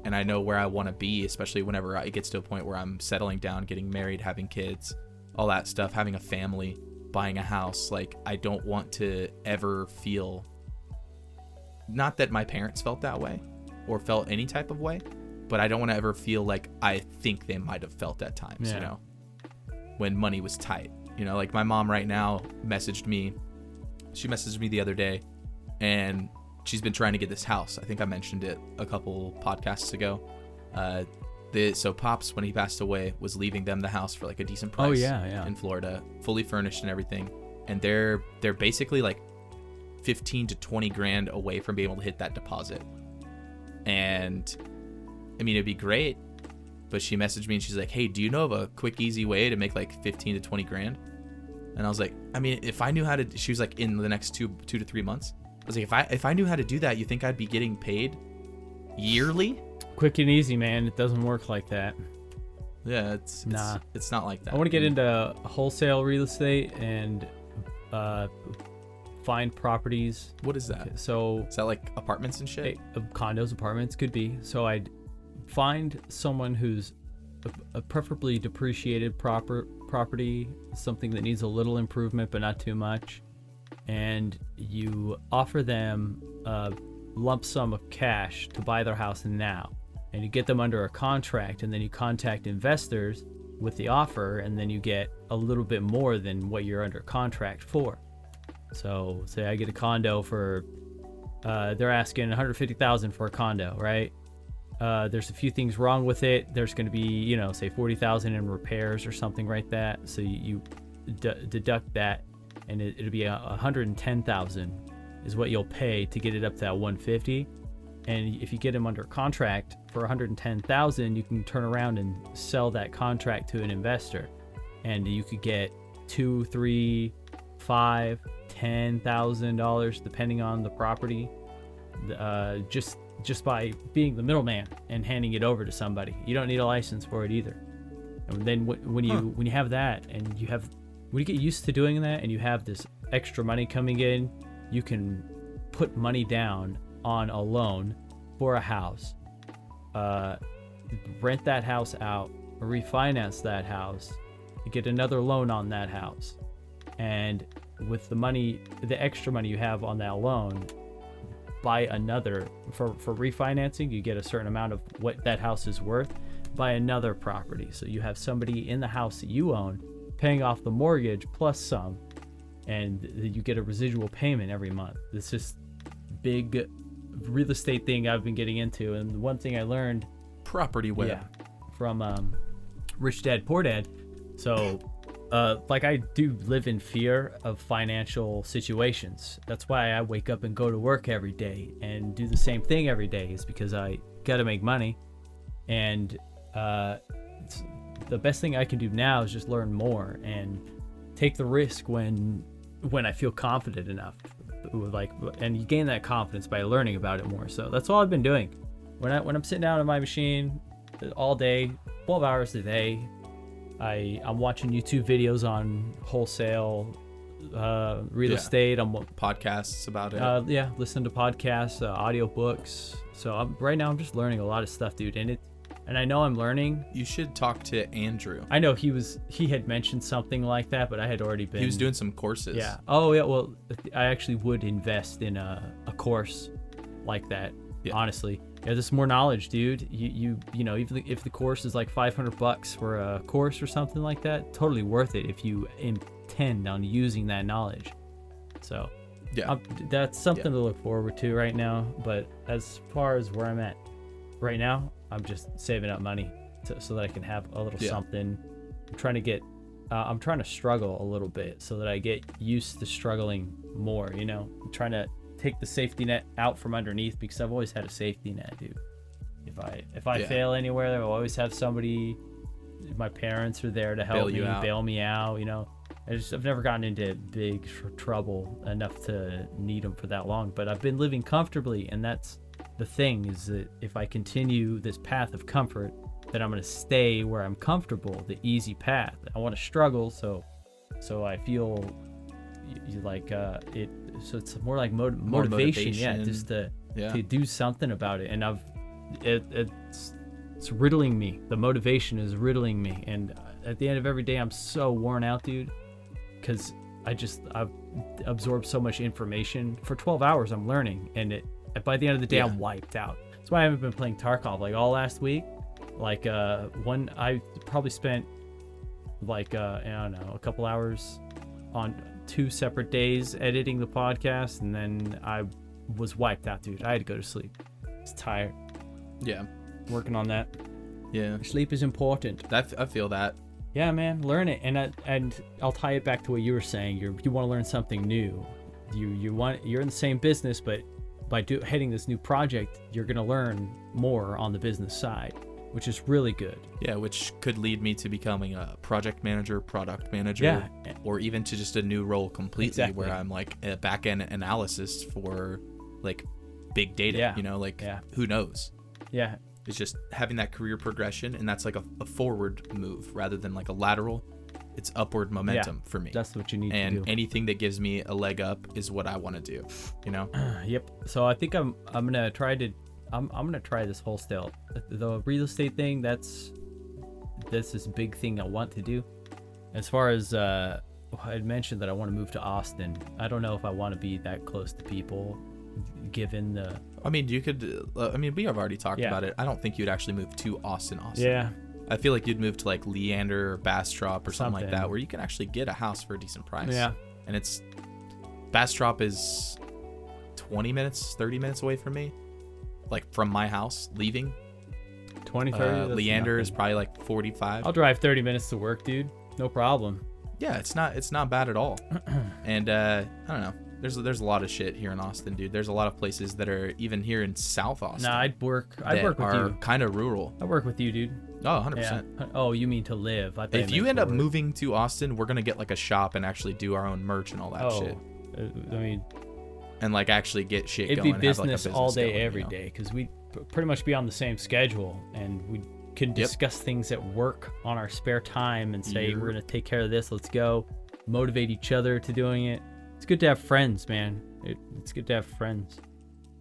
and I know where I want to be, especially whenever it gets to a point where I'm settling down, getting married, having kids, all that stuff, having a family, buying a house. Like I don't want to ever feel. Not that my parents felt that way, or felt any type of way, but I don't want to ever feel like I think they might have felt at times. Yeah. You know when money was tight. You know, like my mom right now messaged me. She messaged me the other day and she's been trying to get this house. I think I mentioned it a couple podcasts ago. Uh the so Pops when he passed away was leaving them the house for like a decent price Oh, yeah, yeah. in Florida, fully furnished and everything. And they're they're basically like 15 to 20 grand away from being able to hit that deposit. And I mean, it'd be great, but she messaged me and she's like, "Hey, do you know of a quick, easy way to make like 15 to 20 grand?" And I was like, "I mean, if I knew how to," she was like, "In the next two, two to three months." I was like, if I if I knew how to do that, you think I'd be getting paid yearly? Quick and easy, man. It doesn't work like that. Yeah, it's, it's Nah. it's not like that. I want to get into wholesale real estate and uh, find properties. What is that? So Is that like apartments and shit? Uh, condos, apartments could be. So I'd find someone who's a, a preferably depreciated proper property, something that needs a little improvement but not too much, and you offer them a lump sum of cash to buy their house now, and you get them under a contract, and then you contact investors with the offer, and then you get a little bit more than what you're under contract for. So say I get a condo for uh, they're asking 150,000 for a condo, right? Uh, there's a few things wrong with it. There's going to be, you know, say 40,000 in repairs or something like that. So you, you d- deduct that, and it, it'll be a 110,000 is what you'll pay to get it up to that 150. And if you get them under contract for 110,000, you can turn around and sell that contract to an investor, and you could get two, three, five, ten thousand dollars, depending on the property, uh, just just by being the middleman and handing it over to somebody. You don't need a license for it either. And then when you Huh. when you have that and you have when you get used to doing that and you have this extra money coming in, you can put money down on a loan for a house, uh, rent that house out, refinance that house, get another loan on that house, and with the money, the extra money you have on that loan, buy another for for refinancing. You get a certain amount of what that house is worth. Buy another property, so you have somebody in the house that you own paying off the mortgage plus some, and you get a residual payment every month. This just big real estate thing I've been getting into, and the one thing I learned Property web. yeah, from um, Rich Dad Poor Dad. So, uh, like I do live in fear of financial situations. That's why I wake up and go to work every day and do the same thing every day. Is because I got to make money, and uh, it's, the best thing I can do now is just learn more and take the risk when when I feel confident enough. Like, and you gain that confidence by learning about it more. So that's all I've been doing when I when I'm sitting down at my machine all day, 12 hours a day, I I'm watching YouTube videos on wholesale uh, real Yeah. estate. I'm Podcasts about it. uh, yeah, listen to podcasts, uh, audiobooks. So I'm, right now I'm just learning a lot of stuff, dude, and it and I know I'm learning. you should talk to Andrew. I know he was he had mentioned something like that, but I had already been He was doing some courses. yeah. Oh yeah. Well, I actually would invest in a, a course like that. Yeah. Honestly, yeah. There's more knowledge, dude. You you you know, even if the course is like 500 bucks for a course or something like that, totally worth it if you intend on using that knowledge. So Yeah. um, that's something Yeah. to look forward to right now. But as far as where I'm at right now, I'm just saving up money to, so that I can have a little Yeah. something. I'm trying to get, uh, I'm trying to struggle a little bit so that I get used to struggling more. You know, I'm trying to take the safety net out from underneath because I've always had a safety net, dude. If I if I Yeah. fail anywhere, I'll always have somebody. My parents are there to help Bail me, out. bail me out. You know, I just I've never gotten into big tr- trouble enough to need them for that long. But I've been living comfortably, and that's the thing is that if I continue this path of comfort, then I'm gonna stay where I'm comfortable, the easy path. I want to struggle, so so I feel like uh, it. So it's more like mot- More motivation, yeah, just to Yeah. to do something about it. And I've it, it's it's riddling me. The motivation is riddling me, and at the end of every day, I'm so worn out, dude. Because I just I've absorbed so much information for 12 hours. I'm learning, and it by the end of the day, Yeah. I'm wiped out. That's why I haven't been playing Tarkov like all last week. Like uh, one, I probably spent like uh, I don't know, a couple hours on two separate days editing the podcast, and then I was wiped out, dude. I had to go to sleep. I was tired. Yeah. Working on that. Yeah. Sleep is important. That I feel that. Yeah, man, learn it, and I, and I'll tie it back to what you were saying. You you want to learn something new. You you want you're in the same business, but by do, heading this new project, you're gonna learn more on the business side. which is really good. Yeah, which could lead me to becoming a project manager, product manager, Yeah. or even to just a new role completely Exactly. where I'm like a back end analysis for like big data. Yeah. You know, like Yeah. who knows? Yeah, It's just having that career progression, and that's like a, a forward move rather than like a lateral. It's upward momentum for me. that's what you need and to do. And anything that gives me a leg up is what I want to do. You know? yep. So I think I'm I'm gonna try to I'm I'm gonna try this wholesale the real estate thing. That's that's this big thing I want to do. As far as uh, I mentioned that I want to move to Austin. I don't know if I want to be that close to people, given the I mean, you could. Uh, I mean, we have already talked Yeah. about it. I don't think you'd actually move to Austin, Austin. yeah I feel like you'd move to like Leander or Bastrop or something, like that, where you can actually get a house for a decent price. yeah And it's Bastrop is 20 minutes, 30 minutes away from me, like from my house leaving. 20 30. Uh, Leander is probably like 45. I'll drive 30 minutes to work, dude. No problem. yeah, it's not it's not bad at all. and uh, I don't know. There's there's a lot of shit here in Austin, dude. There's a lot of places that are even here in South Austin. Nah, I'd work. I'd work with are you. kind of rural. I work with you, dude. Oh, 100%. Oh, you mean to live? If you end up work. moving to Austin, we're gonna get like a shop and actually do our own merch and all that oh, shit, uh, I mean, and like actually get shit it'd going. be have, like, business, all day, going, you know? day, because we pretty much be on the same schedule, and we can Yep. discuss things at work on our spare time and say Yep. we're gonna take care of this. Let's go. Motivate each other to doing it. It's good to have friends, man. It, it's good to have friends.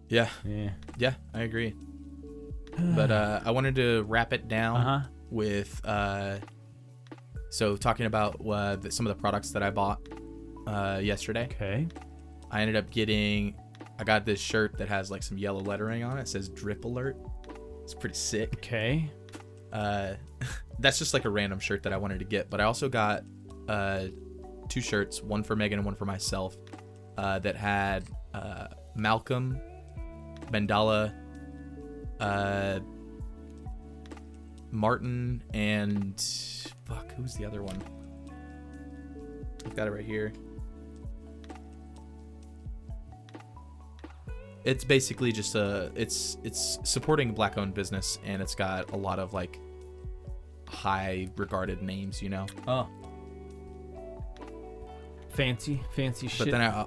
Yeah, Yeah. yeah, I agree. But uh, I wanted to wrap it down Uh huh. with uh, so talking about uh, the, some of the products that I bought uh, yesterday. Okay. I ended up getting, I got this shirt that has like some yellow lettering on it. It says "Drip Alert." It's pretty sick. Okay. Uh, that's just like a random shirt that I wanted to get. But I also got uh, two shirts, one for Megan and one for myself, uh, that had uh, Malcolm, Mandela, uh, Martin, and fuck, who's the other one? I've got it right here. It's basically just a it's it's supporting black owned business and it's got a lot of like high regarded names, you know. Oh. Fancy, fancy shit. But then I uh,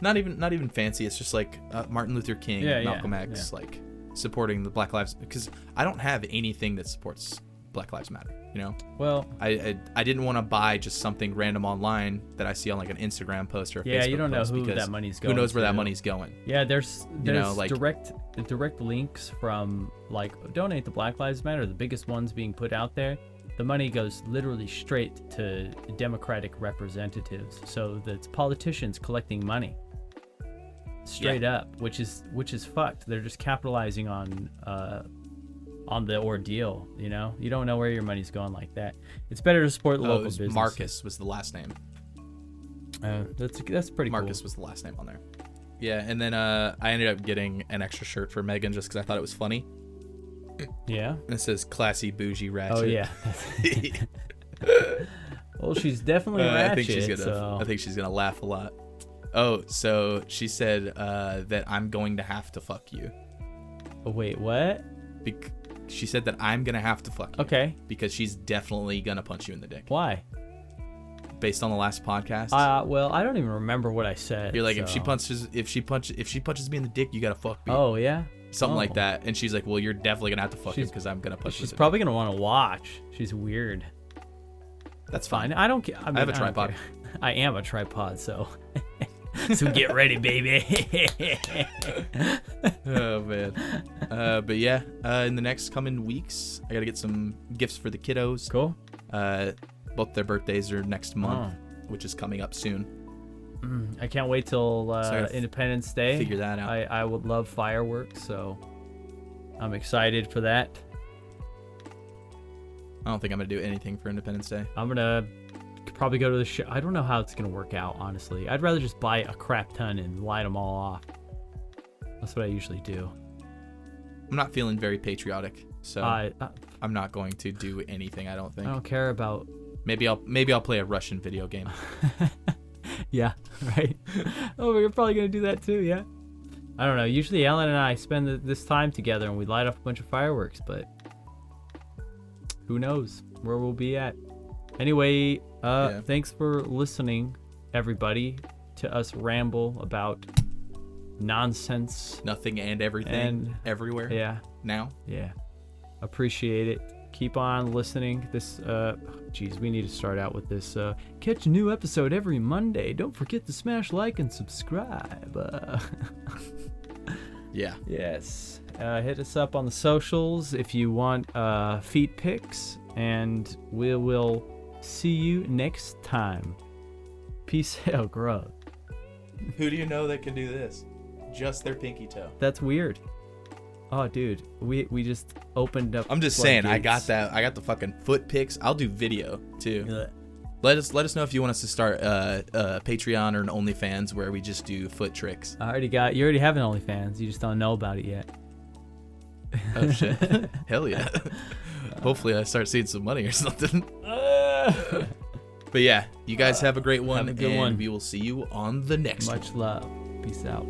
not even not even fancy. It's just like uh, Martin Luther King, Yeah, yeah, Malcolm X, like supporting the Black Lives because I don't have anything that supports Black Lives Matter. You know, well, I I, I didn't want to buy just something random online that I see on like an Instagram post or a yeah, Facebook you don't know who that money's going. who knows where that money's going. Yeah, there's You there's know, like- direct direct links from like donate to Black Lives Matter, the biggest ones being put out there. The money goes literally straight to Democratic representatives, so that's politicians collecting money straight up, which is which is fucked. They're just capitalizing on uh, on the ordeal. You know, you don't know where your money's going like that. It's better to support Oh, local businesses. Marcus was the last name. Uh, that's that's pretty Marcus cool. was the last name on there. Yeah, and then uh, I ended up getting an extra shirt for Megan just because I thought it was funny. Yeah. It says "classy bougie ratchet." Oh yeah. well, she's definitely Uh, ratchet. I think she's gonna. so- I think she's gonna laugh a lot. Oh, so she said uh, that I'm going to have to fuck you. Oh, wait, what? Bec- she said that I'm gonna have to fuck you. Okay. Because she's definitely gonna punch you in the dick. Why? Based on the last podcast. Uh, well, I don't even remember what I said. you're like, if she punches, if she punch, if she punches me in the dick, you gotta fuck me. Oh yeah. Something oh. like that. And she's like, well, you're definitely gonna have to fuck him because I'm gonna push." She's probably gonna want to watch. She's weird. That's Fine. I don't care. I, mean, have a tripod. I am a tripod, so. so get ready, baby. oh man. Uh, but yeah, uh, in the next coming weeks, I gotta get some gifts for the kiddos. cool. Uh, both their birthdays are next month, Oh. which is coming up soon. Mm, I can't wait till uh, So I gotta f- Independence Day. Figure that out. I, I would love fireworks, so I'm excited for that. I don't think I'm gonna do anything for Independence Day. I'm gonna probably go to the show. I don't know how it's gonna work out, honestly. I'd rather just buy a crap ton and light them all off. That's what I usually do. I'm not feeling very patriotic, so I, I I'm not going to do anything. I don't think. I don't care about. Maybe I'll maybe I'll play a Russian video game. yeah, right. oh, you're probably gonna do that too, yeah. I don't know. Usually, Ellen and I spend th- this time together and we light up a bunch of fireworks, but who knows where we'll be at. Anyway, uh, Yeah. thanks for listening, everybody, to us ramble about nonsense. Nothing and everything And- everywhere Yeah, now. yeah. Appreciate it. Keep on listening. This, uh, geez, we need to start out with this. Uh, catch a new episode every Monday. Don't forget to smash like and subscribe. Uh, Yeah. Yes. Uh, hit us up on the socials if you want uh, feet pics, and we will see you next time. Peace out, grub. Who do you know that can do this? Just their pinky toe. That's weird. Oh, dude, we we just opened up. I'm just saying, I got that. I got the fucking foot pics. I'll do video too. Ugh. Let us let us know if you want us to start uh, uh, Patreon or an OnlyFans where we just do foot tricks. I already got. You already have an OnlyFans. You just don't know about it yet. Oh shit! Hell yeah! Hopefully, I start seeing some money or something. But yeah, you guys have a great one, Uh, have a good and one. we will see you on the next one. Much love. Peace out.